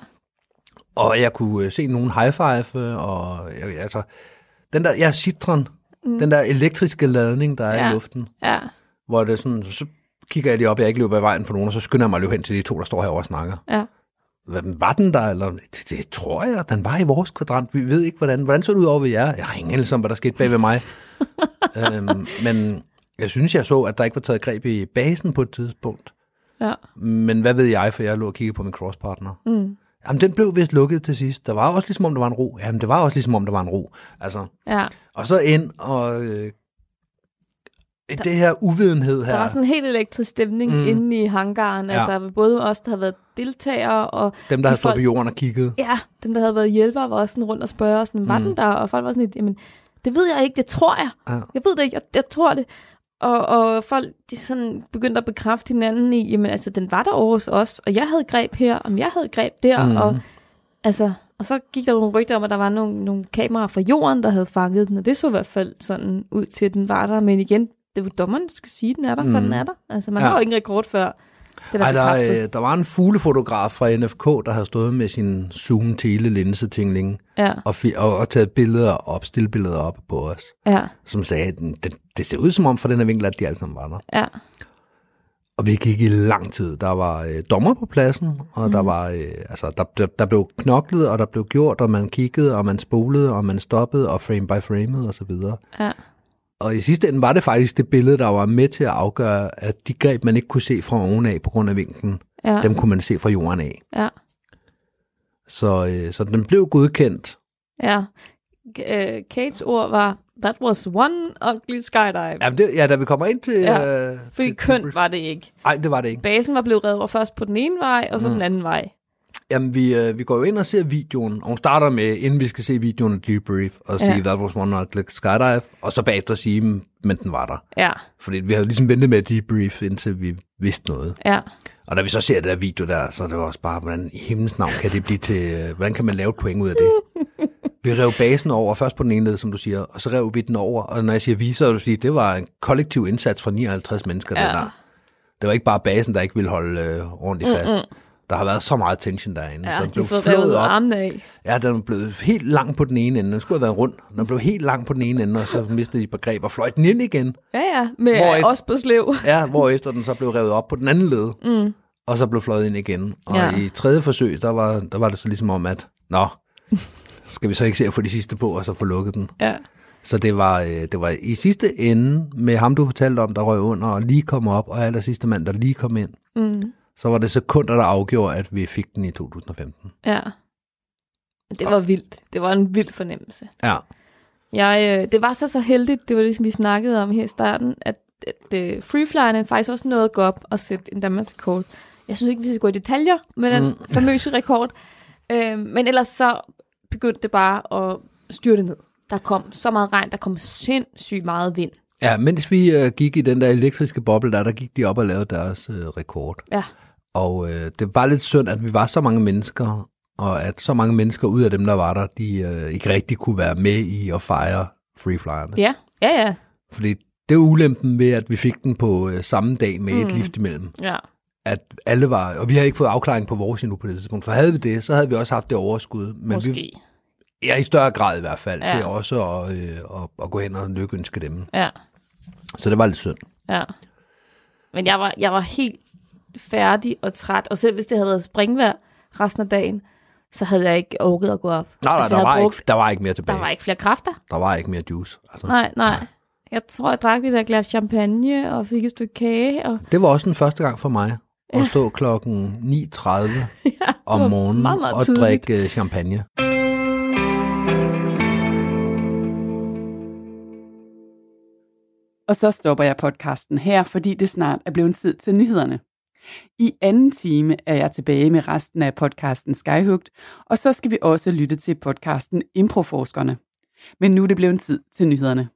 Og jeg kunne øh, se nogen high five, og jeg, altså, den der, ja, citron, mm. den der elektriske ladning, der er Ja. i luften, Ja. hvor det sådan, så kigger jeg lige op, jeg ikke løber i vejen for nogen, og så skynder jeg mig at løbe hen til de to, der står herovre og snakker. Ja. Hvad, var den der, eller det, det tror jeg, den var i vores kvadrant. Vi ved ikke, hvordan, hvordan så det ud over ved jer. Jeg har ingen anelse om, hvad der skete bag ved mig. øhm, men jeg synes, jeg så, at der ikke var taget greb i basen på et tidspunkt. Ja. Men hvad ved jeg, for jeg lå og kiggede på min crosspartner. Mm. Jamen, den blev vist lukket til sidst. Der var også ligesom om, der var en ro. Jamen, det var også ligesom om, der var en ro. Altså, Ja. og så ind og... Øh, det her uvidenhed her. Der var sådan en helt elektrisk stemning Mm. inde i hangaren. Ja. Altså både os, der har været deltagere, og dem, der har de stået folk- på jorden og kigget. ja, dem, der havde været hjælpere, var også sådan rundt og spørge os, sådan, var Mm. den der? Og folk var sådan lidt, jamen, det ved jeg ikke, det tror jeg. Ja. Jeg ved det ikke, jeg, jeg tror det. Og, og folk, de sådan begyndte at bekræfte hinanden i, jamen altså, den var der over hos os, og jeg havde greb her, og jeg havde greb der, Mhm. mm. og altså, og så gik der nogle rygter om, at der var nogle, nogle kameraer fra jorden, der havde fanget den, og det så i hvert fald sådan ud til, at den var der, men igen, det er jo dommeren, der skal sige, at den er der, for Mm. den er der. Altså, man Ja. har jo ikke en rekord før. Det er Ej, der, øh, der var en fuglefotograf fra NFK, der har stået med sin zoom tele linse tingling Ja, og, og, og taget billeder op, stillbilleder op på os, ja, som sagde, at det, det ser ud som om fra den her vinkel, at de alle sammen var der. ja, Og vi gik i lang tid. Der var øh, dommer på pladsen, og mm. der var, øh, altså, der, der, der blev knoklet, og der blev gjort, og man kiggede, og man spolede, og man stoppede, og frame by frame, og så videre. ja, Og i sidste ende var det faktisk det billede, der var med til at afgøre, at de greb, man ikke kunne se fra ovenaf på grund af vinklen, ja, dem kunne man se fra jorden af. ja, Så, øh, så den blev godkendt. ja. Øh, Kates ord var, that was one ugly skydive. Ja, det, ja da vi kommer ind til... Ja, øh, Fordi til, kønt var det ikke. Nej, det var det ikke. Basen var blevet reddet over først på den ene vej, og så Mm. den anden vej. Jamen, vi, øh, vi går jo ind og ser videoen, og hun starter med, inden vi skal se videoen, debrief, og Ja. sige, that was one ugly skydive, og så bagefter sige, "Mm, men den var der. Ja, Fordi vi havde ligesom ventet med at debrief, indtil vi vidste noget. ja, Og da vi så ser det der video der, så er det også bare, hvordan i himlens navn kan det blive til, øh, hvordan kan man lave et point ud af det? Vi rev basen over, først på den ene led, som du siger, og så rev vi den over, og når jeg siger vi, så vil jeg sige, det var en kollektiv indsats fra 59 mennesker, ja. Ja. der der. Det var ikke bare basen, der ikke ville holde øh, ordentligt fast. Mm-mm. Der har været så meget tension derinde, ja så den de blev flået op. armene af. Ja, den blev helt lang på den ene ende. Den skulle have været rund. Den blev helt lang på den ene ende, og så mistede de på greb og fløj den ind igen. Ja, ja, med Hvor efter- os på slev. Ja, hvorefter den så blev revet op på den anden led, Mm. og så blev fløjet ind igen. Og Ja. ja. i tredje forsøg, der var, der var det så ligesom om, at nå, skal vi så ikke se at få de sidste på, og så få lukket den. Ja, Så det var, øh, det var i sidste ende, med ham du fortalte om, der røg under og lige kom op, og aller sidste mand, der lige kom ind, mm. Så var det sekunder, der afgjorde, at vi fik den i 2015. ja. Det var vildt. Det var en vild fornemmelse. Ja, Jeg, øh, det var så så heldigt, det var det, som vi snakkede om her i starten, at, at øh, freeflyerne faktisk også nåede at gå op og sætte en Danmarks rekord. Jeg synes ikke, vi skal gå i detaljer med den Mm. famøse rekord, øh, men ellers så begyndte det bare at styrte ned. Der kom så meget regn, der kom sindssygt meget vind. Ja mens vi øh, gik i den der elektriske boble der, der gik de op og lavede deres øh, rekord. Ja, Og øh, det var lidt synd, at vi var så mange mennesker, og at så mange mennesker ud af dem, der var der, de øh, ikke rigtig kunne være med i at fejre freeflyerne. ja, ja, ja. Fordi det er ulempen ved, at vi fik den på øh, samme dag med mm. et lift imellem. ja. At alle var, og vi har ikke fået afklaring på vores endnu på det tidspunkt, for havde vi det, så havde vi også haft det overskud. Men Måske. vi, ja, i større grad i hvert fald, ja. Ja. til også at, øh, at, at gå hen og lykkeønske dem. Ja, Så det var lidt synd. ja. Men jeg var, jeg var helt færdig og træt, og selv hvis det havde været springvejr resten af dagen, så havde jeg ikke orket at gå op. Nej, nej, Altså, der, var brugt- ikke, der var ikke mere tilbage. Der var ikke flere kræfter. der var ikke mere juice. Altså. Nej, nej. Jeg tror, jeg drak det der glas champagne og fik et stykke kage. Og... Det var også den første gang for mig at stå klokken 9.30 Ja. om morgenen meget, meget og tidligt. drikke øh, champagne. Og så stopper jeg podcasten her, fordi det snart er blevet tid til nyhederne. I anden time er jeg tilbage med resten af podcasten Skyhugt, og så skal vi også lytte til podcasten Improforskerne. Men nu er det blevet tid til nyhederne.